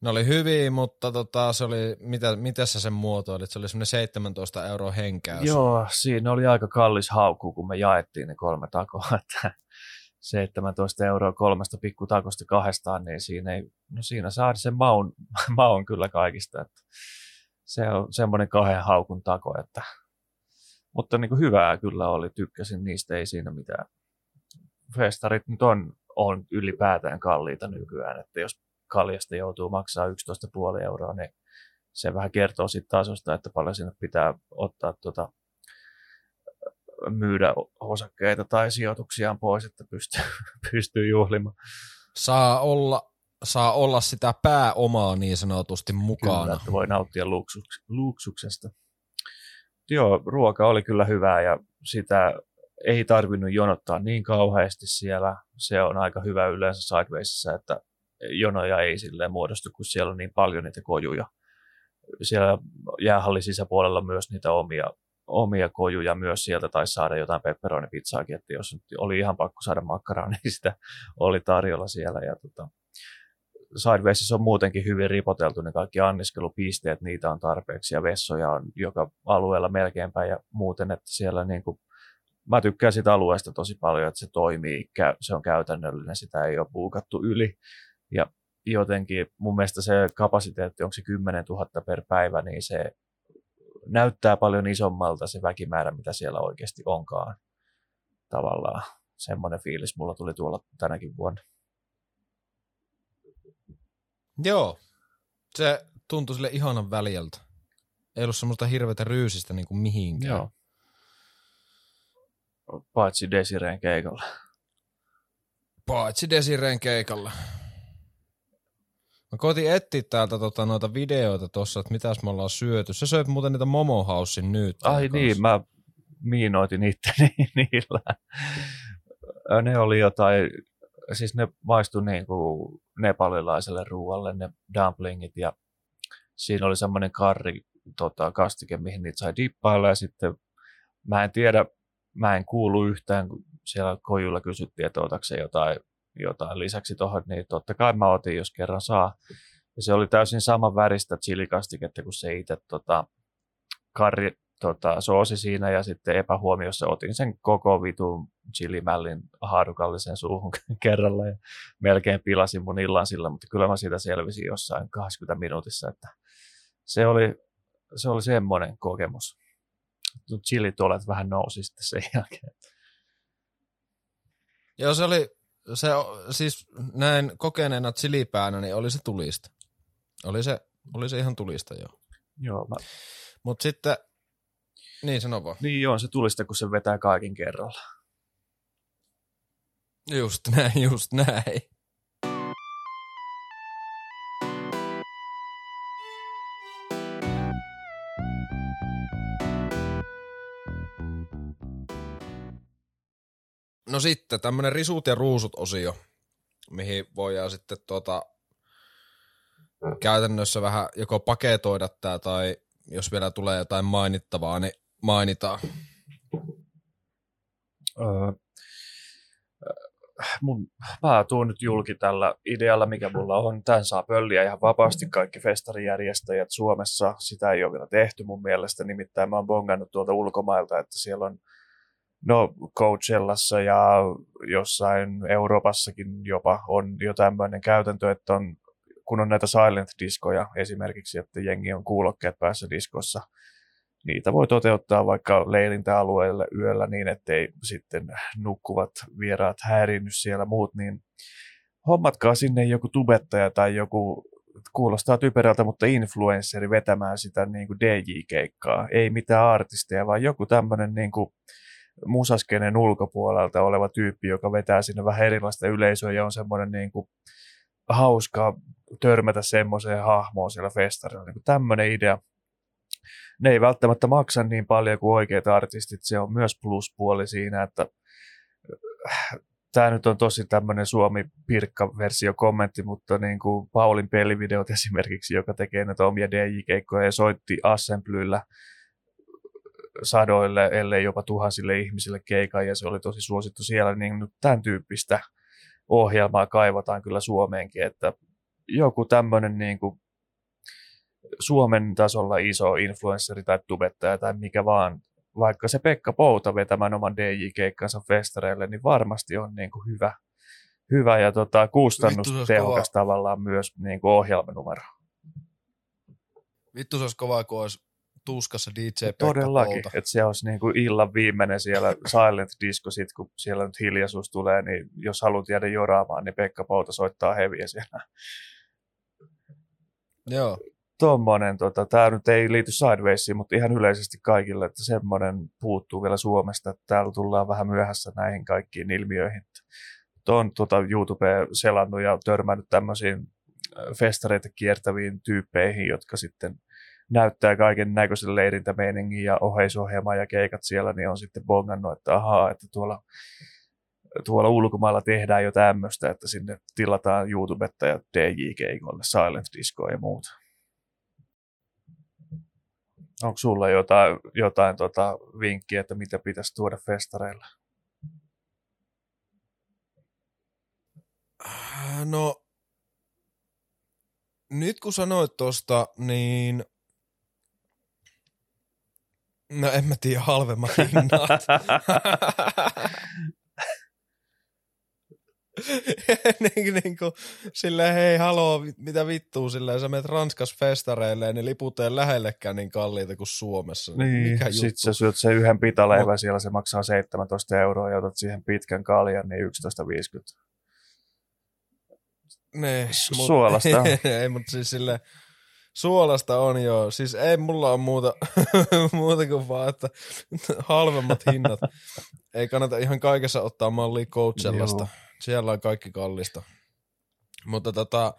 Ne oli hyviä, mutta tota, se oli, mitä, mitä sä sen muotoilit? Se oli semmoinen 17 euroa henkäys. Joo, siinä oli aika kallis haukku, kun me jaettiin ne kolme takoa, [laughs] että 17 euroa kolmesta pikkutakosta kahdestaan, niin siinä, ei, no siinä saa sen maun, [laughs] maun kyllä kaikista. Että se on semmoinen kahden haukun tako, että, mutta niin kuin hyvää kyllä oli, tykkäsin niistä, ei siinä mitään. Festarit nyt on, on ylipäätään kalliita nykyään, että jos kaljasta joutuu maksaa 11,5 euroa, niin se vähän kertoo siitä tasosta, että paljon sinne pitää ottaa tuota, myydä osakkeita tai sijoituksiaan pois, että pystyy, [laughs] pystyy juhlimaan. Saa olla, saa olla sitä pääomaa niin sanotusti mukana. Kyllä, että voi nauttia luksuks, luksuksesta. Joo, ruoka oli kyllä hyvää ja sitä ei tarvinnut jonottaa niin kauheasti siellä. Se on aika hyvä yleensä Sidewaysissa, että jonoja ei silleen muodostu, kun siellä on niin paljon niitä kojuja. Siellä jäähallin sisäpuolella myös niitä omia, omia kojuja myös sieltä taisi saada jotain pepperoni-pizzaakin, että jos oli ihan pakko saada makkaraa, [laughs] niin sitä oli tarjolla siellä. Ja tota, Sidewaysissa on muutenkin hyvin ripoteltu ne kaikki anniskelupisteet, niitä on tarpeeksi ja vessoja on joka alueella melkeinpä ja muuten, että siellä niin kuin, mä tykkään sitä alueesta tosi paljon, että se toimii, se on käytännöllinen, sitä ei ole puukattu yli ja jotenkin mun mielestä se kapasiteetti, onko se 10 000 per päivä, niin se näyttää paljon isommalta se väkimäärä, mitä siellä oikeasti onkaan tavallaan. Semmoinen fiilis mulla tuli tuolla tänäkin vuonna. Joo, se tuntui sille ihanan väljeltä. Ei ollut semmoista hirveätä ryysistä niin kuin mihinkään. Joo. Paitsi Desireen keikalla. Paitsi Desireen keikalla. Mä koitin etsiä täältä tota, noita videoita tuossa, että mitäs me ollaan syöty. Sä söit muuten niitä Momo Housein nyt. Ai kanssa. niin, mä miinoitin itteni [laughs] niillä. Ne oli jotain, siis ne maistui niin kuin nepalilaiselle ruoalle, ne dumplingit ja siinä oli semmoinen karri tota, kastike, mihin niitä sai dippailla ja sitten mä en tiedä, mä en kuulu yhtään, kun siellä kojulla kysyttiin, että otatko jotain jotain lisäksi tuohon, niin totta kai mä otin, jos kerran saa. Ja se oli täysin saman väristä chilikastiketta kuin se itse tota, karri tota, soosi siinä ja sitten epähuomiossa otin sen koko vitun chilimällin haarukallisen suuhun [laughs] kerralla ja melkein pilasin mun illan sillä, mutta kyllä mä siitä selvisin jossain 20 minuutissa, että se oli, se oli semmoinen kokemus. Chilituolet vähän nousi sitten sen jälkeen. Joo, se oli, se, siis näin kokeneena chilipäänä, niin oli se tulista. Oli se, oli se ihan tulista, joo. Joo, mä... Mutta sitten, niin sano vaan. Niin joo, se tulista, kun se vetää kaiken kerralla. Just näin, just näin. No sitten tämmönen risut ja ruusut osio, mihin voidaan sitten tuota, käytännössä vähän joko paketoida tämä tai jos vielä tulee jotain mainittavaa, niin mainitaan. Öö, mun, mä tuun nyt julki tällä idealla, mikä mulla on. Tän saa pölliä ihan vapaasti kaikki festarijärjestäjät Suomessa. Sitä ei ole vielä tehty mun mielestä. Nimittäin mä oon bongannut tuolta ulkomailta, että siellä on No Coachellassa ja jossain Euroopassakin jopa on jo tämmöinen käytäntö, että on, kun on näitä silent diskoja esimerkiksi, että jengi on kuulokkeet päässä diskossa, niitä voi toteuttaa vaikka leirintäalueelle yöllä niin, ettei sitten nukkuvat vieraat häirinny siellä muut, niin hommatkaa sinne joku tubettaja tai joku, kuulostaa typerältä, mutta influenceri vetämään sitä niin kuin DJ-keikkaa. Ei mitään artisteja, vaan joku tämmöinen niin kuin musaskenen ulkopuolelta oleva tyyppi, joka vetää sinne vähän erilaista yleisöä ja on semmoinen niin kuin hauskaa törmätä semmoiseen hahmoon siellä festarilla. Niin tämmöinen idea. Ne ei välttämättä maksa niin paljon kuin oikeat artistit. Se on myös pluspuoli siinä, että äh, tämä nyt on tosi tämmöinen Suomi-pirkka-versio kommentti, mutta niin kuin Paulin pelivideot esimerkiksi, joka tekee näitä omia DJ-keikkoja ja soitti Assemblyllä sadoille, ellei jopa tuhansille ihmisille keikan, ja se oli tosi suosittu siellä, niin nyt tämän tyyppistä ohjelmaa kaivataan kyllä Suomeenkin, että joku tämmöinen niin kuin Suomen tasolla iso influenssari tai tubettaja tai mikä vaan, vaikka se Pekka Pouta vetämään oman DJ-keikkansa festareille, niin varmasti on niin kuin hyvä, hyvä ja tota, kustannustehokas tavallaan myös niin kuin ohjelmanumero. Vittu se olisi kova, kun olisi tuskassa DJ Pekka Todellakin, että se olisi niin kuin illan viimeinen siellä silent disco, sit kun siellä nyt hiljaisuus tulee, niin jos haluat jäädä joraamaan, niin Pekka Pouta soittaa heviä siellä. Joo. Tuommoinen, tota, tämä nyt ei liity Sidewaysiin, mutta ihan yleisesti kaikille, että semmoinen puuttuu vielä Suomesta, että täällä tullaan vähän myöhässä näihin kaikkiin ilmiöihin. Tuon tota, YouTube selannut ja törmännyt tämmöisiin festareita kiertäviin tyyppeihin, jotka sitten näyttää kaiken näköisen leirintämeiningin ja oheisohjelma ja keikat siellä, niin on sitten bongannut, että ahaa, että tuolla tuolla ulkomailla tehdään jo tämmöistä, että sinne tilataan YouTubetta ja DJ-keikoille, Silent Disco ja muuta. Onko sulla jotain, jotain tota vinkkiä, että mitä pitäisi tuoda festareilla? No, nyt kun sanoit tosta, niin No en mä tiedä, halvemmat [laughs] hinnat. [laughs] niin, niin kuin, silleen, hei haloo, mitä vittua, silleen sä menet Ranskas festareille, niin liput ei lähellekään niin kalliita kuin Suomessa. Niin, Mikä sit juttu? sä syöt sen yhden pitaleivän, Mut... siellä se maksaa 17 euroa ja otat siihen pitkän kaljan, niin 11,50. Niin, Suolasta. [laughs] ei, mutta siis silleen, Suolasta on joo. Siis ei mulla ole muuta, [laughs] muuta kuin vaan, että halvemmat hinnat. Ei kannata ihan kaikessa ottaa mallia Coachellasta. Siellä on kaikki kallista. Mutta tota,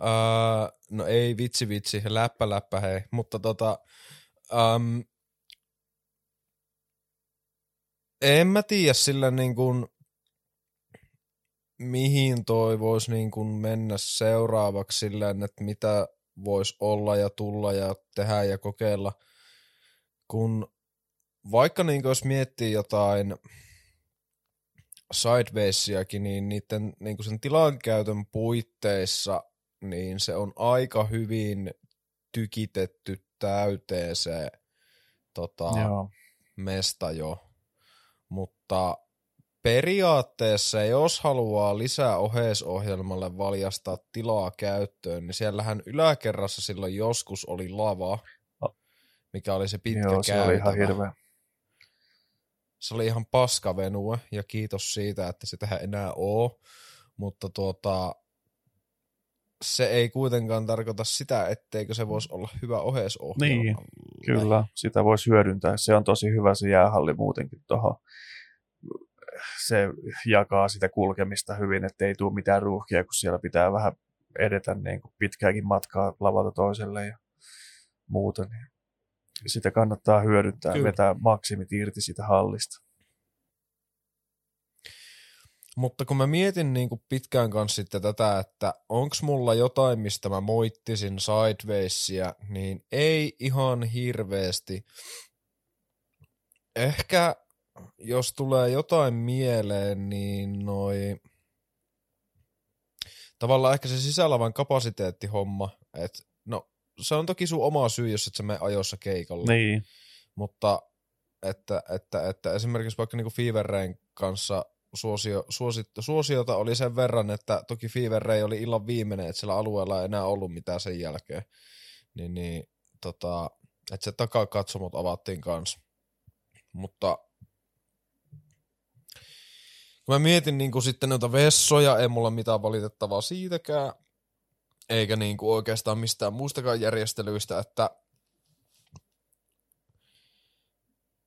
uh, no ei vitsi vitsi, läppä läppä hei. Mutta tota, um, en mä tiedä sillä niin kuin, mihin toi voisi niin kuin mennä seuraavaksi silleen, että mitä voisi olla ja tulla ja tehdä ja kokeilla, kun vaikka niin jos miettii jotain sidewaysiakin, niin niiden niin kuin sen tilankäytön puitteissa niin se on aika hyvin tykitetty täyteen se tota, mesta jo. Mutta periaatteessa, jos haluaa lisää oheisohjelmalle valjastaa tilaa käyttöön, niin siellähän yläkerrassa silloin joskus oli lava, mikä oli se pitkä Joo, se oli ihan hirveä. Se oli ihan paskavenue, ja kiitos siitä, että sitä enää oo, mutta tuota, se ei kuitenkaan tarkoita sitä, etteikö se voisi olla hyvä oheisohjelma. Niin, kyllä, sitä voisi hyödyntää. Se on tosi hyvä se jäähalli muutenkin tuohon se jakaa sitä kulkemista hyvin, että ei tule mitään ruuhkia, kun siellä pitää vähän edetä niin kuin pitkääkin matkaa lavalta toiselle ja muuta. Niin sitä kannattaa hyödyntää, Kyllä. vetää maksimit irti sitä hallista. Mutta kun mä mietin niin kuin pitkään kanssa sitten tätä, että onko mulla jotain, mistä mä moittisin Sidewaysia, niin ei ihan hirveästi. Ehkä jos tulee jotain mieleen, niin noi... Tavallaan ehkä se sisällävän kapasiteettihomma, että no se on toki sun oma syy, jos et sä mene ajossa keikalle. Niin. Mutta että, että, että esimerkiksi vaikka niinku Fever Rain kanssa suosio, suosit, suosiota oli sen verran, että toki Fever Ray oli illan viimeinen, että sillä alueella ei enää ollut mitään sen jälkeen. Niin, niin tota, että se takakatsomot avattiin kanssa. Mutta mä mietin niin kuin sitten noita vessoja, ei mulla mitään valitettavaa siitäkään, eikä niin kuin oikeastaan mistään muustakaan järjestelyistä, että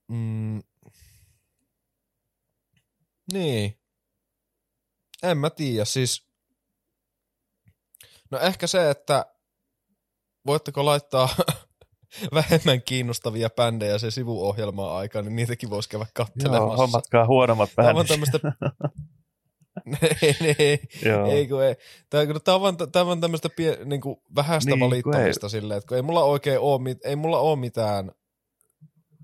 mm, niin, en mä tiedä, siis no ehkä se, että voitteko laittaa [laughs] [laughs] vähemmän kiinnostavia bändejä se sivuohjelmaa aikaan, niin niitäkin voisi käydä katselemassa. Joo, hommatkaa huonommat bändit. tämmöistä... [laughs] ei, ei, ei, kun ei. Tämä, tämä on, vaan, tämä on tämmöistä pie, niin kuin vähäistä niin, valittamista silleen, että kun ei mulla oikein ole, ei mulla ole mitään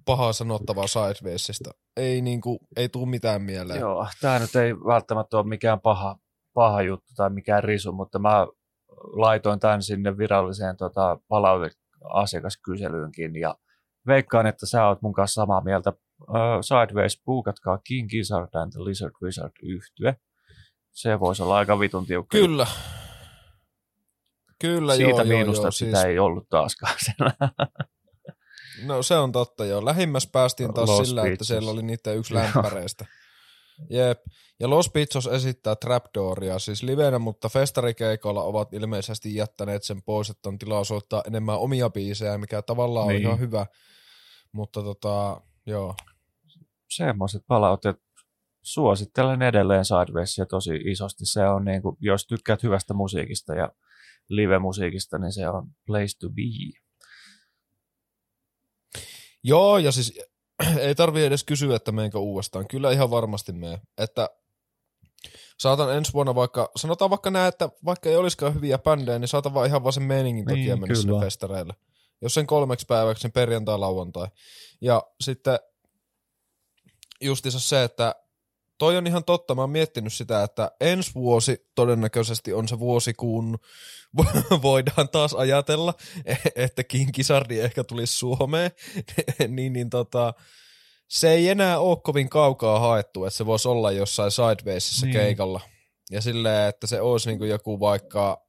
pahaa sanottavaa Sidewaysista. Ei, niin kuin, ei tule mitään mieleen. Joo, tämä nyt ei välttämättä ole mikään paha, paha juttu tai mikään risu, mutta mä laitoin tämän sinne viralliseen tota, palaute asiakaskyselyynkin ja veikkaan, että sä oot mun kanssa samaa mieltä. Uh, Sideways, puukatkaa King Gizzard and the Lizard Wizard yhtye. Se voisi olla aika vitun tiukka. Kyllä. Kyllä, Siitä joo, miinusta joo, sitä siis... ei ollut taaskaan No se on totta joo. Lähimmäs päästiin taas Los sillä, Beaches. että siellä oli niitä yksi lämpäreistä. [laughs] Jep. Ja Los Pizzos esittää Trapdooria siis livenä, mutta festarikeikoilla ovat ilmeisesti jättäneet sen pois, että on tilaa soittaa enemmän omia biisejä, mikä tavallaan niin. on ihan hyvä. Mutta tota, joo. Semmoiset palautet suosittelen edelleen Sidewaysia tosi isosti. Se on niin kuin, jos tykkäät hyvästä musiikista ja live-musiikista, niin se on place to be. Joo, ja siis [clears throat] ei tarvi edes kysyä, että meenkö uudestaan. Kyllä ihan varmasti mee. Että Saatan ensi vuonna vaikka, sanotaan vaikka näin, että vaikka ei olisikaan hyviä bändejä, niin saatan vaan ihan vaan sen meiningin takia Niin, mennä sinne festareille. Jos sen kolmeksi päiväksi, sen perjantai, lauantai. Ja sitten justiinsa se, että toi on ihan totta, mä oon miettinyt sitä, että ensi vuosi todennäköisesti on se vuosi, kun [laughs] voidaan taas ajatella, että Kinkisardi ehkä tulisi Suomeen, [laughs] niin, niin tota, se ei enää ole kovin kaukaa haettu, että se voisi olla jossain Sidewaysissa Niin. niin. keikalla. Ja silleen, että se olisi niinku joku vaikka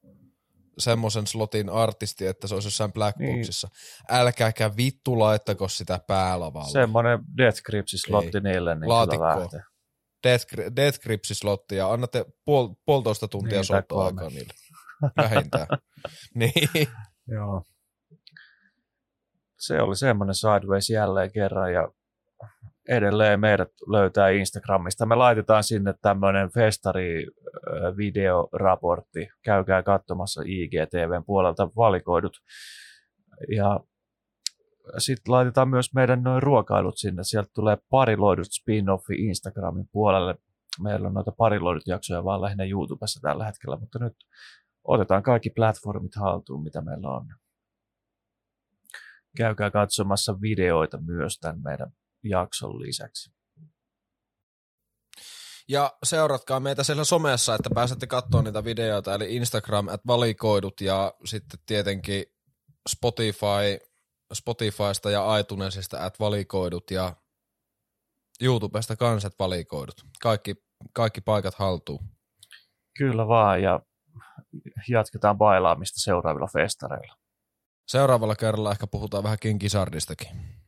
semmoisen slotin artisti, että se olisi jossain Blackboxissa. Niin. Älkääkä vittu laittako sitä päälavalle. Semmoinen Death Gripsi-slotti niille, niin Laatikko. kyllä lähtee. Death, Gripsi-slotti ja annatte puol, puolitoista tuntia Niin, soittoaikaa kolme. niille. Vähintään. [laughs] niin. Joo. Se oli semmoinen Sideways jälleen kerran ja edelleen meidät löytää Instagramista. Me laitetaan sinne tämmöinen festari-videoraportti. Käykää katsomassa IGTVn puolelta valikoidut. Ja sitten laitetaan myös meidän noin ruokailut sinne. Sieltä tulee pariloidut spin-offi Instagramin puolelle. Meillä on noita pariloidut jaksoja vaan lähinnä YouTubessa tällä hetkellä, mutta nyt otetaan kaikki platformit haltuun, mitä meillä on. Käykää katsomassa videoita myös tämän meidän jakson lisäksi. Ja seuratkaa meitä siellä somessa, että pääsette katsoa niitä videoita, eli Instagram, at valikoidut ja sitten tietenkin Spotify, Spotifysta ja iTunesista, at valikoidut ja YouTubesta kans, at valikoidut. Kaikki, kaikki paikat haltuun. Kyllä vaan, ja jatketaan bailaamista seuraavilla festareilla. Seuraavalla kerralla ehkä puhutaan vähän kinkisardistakin.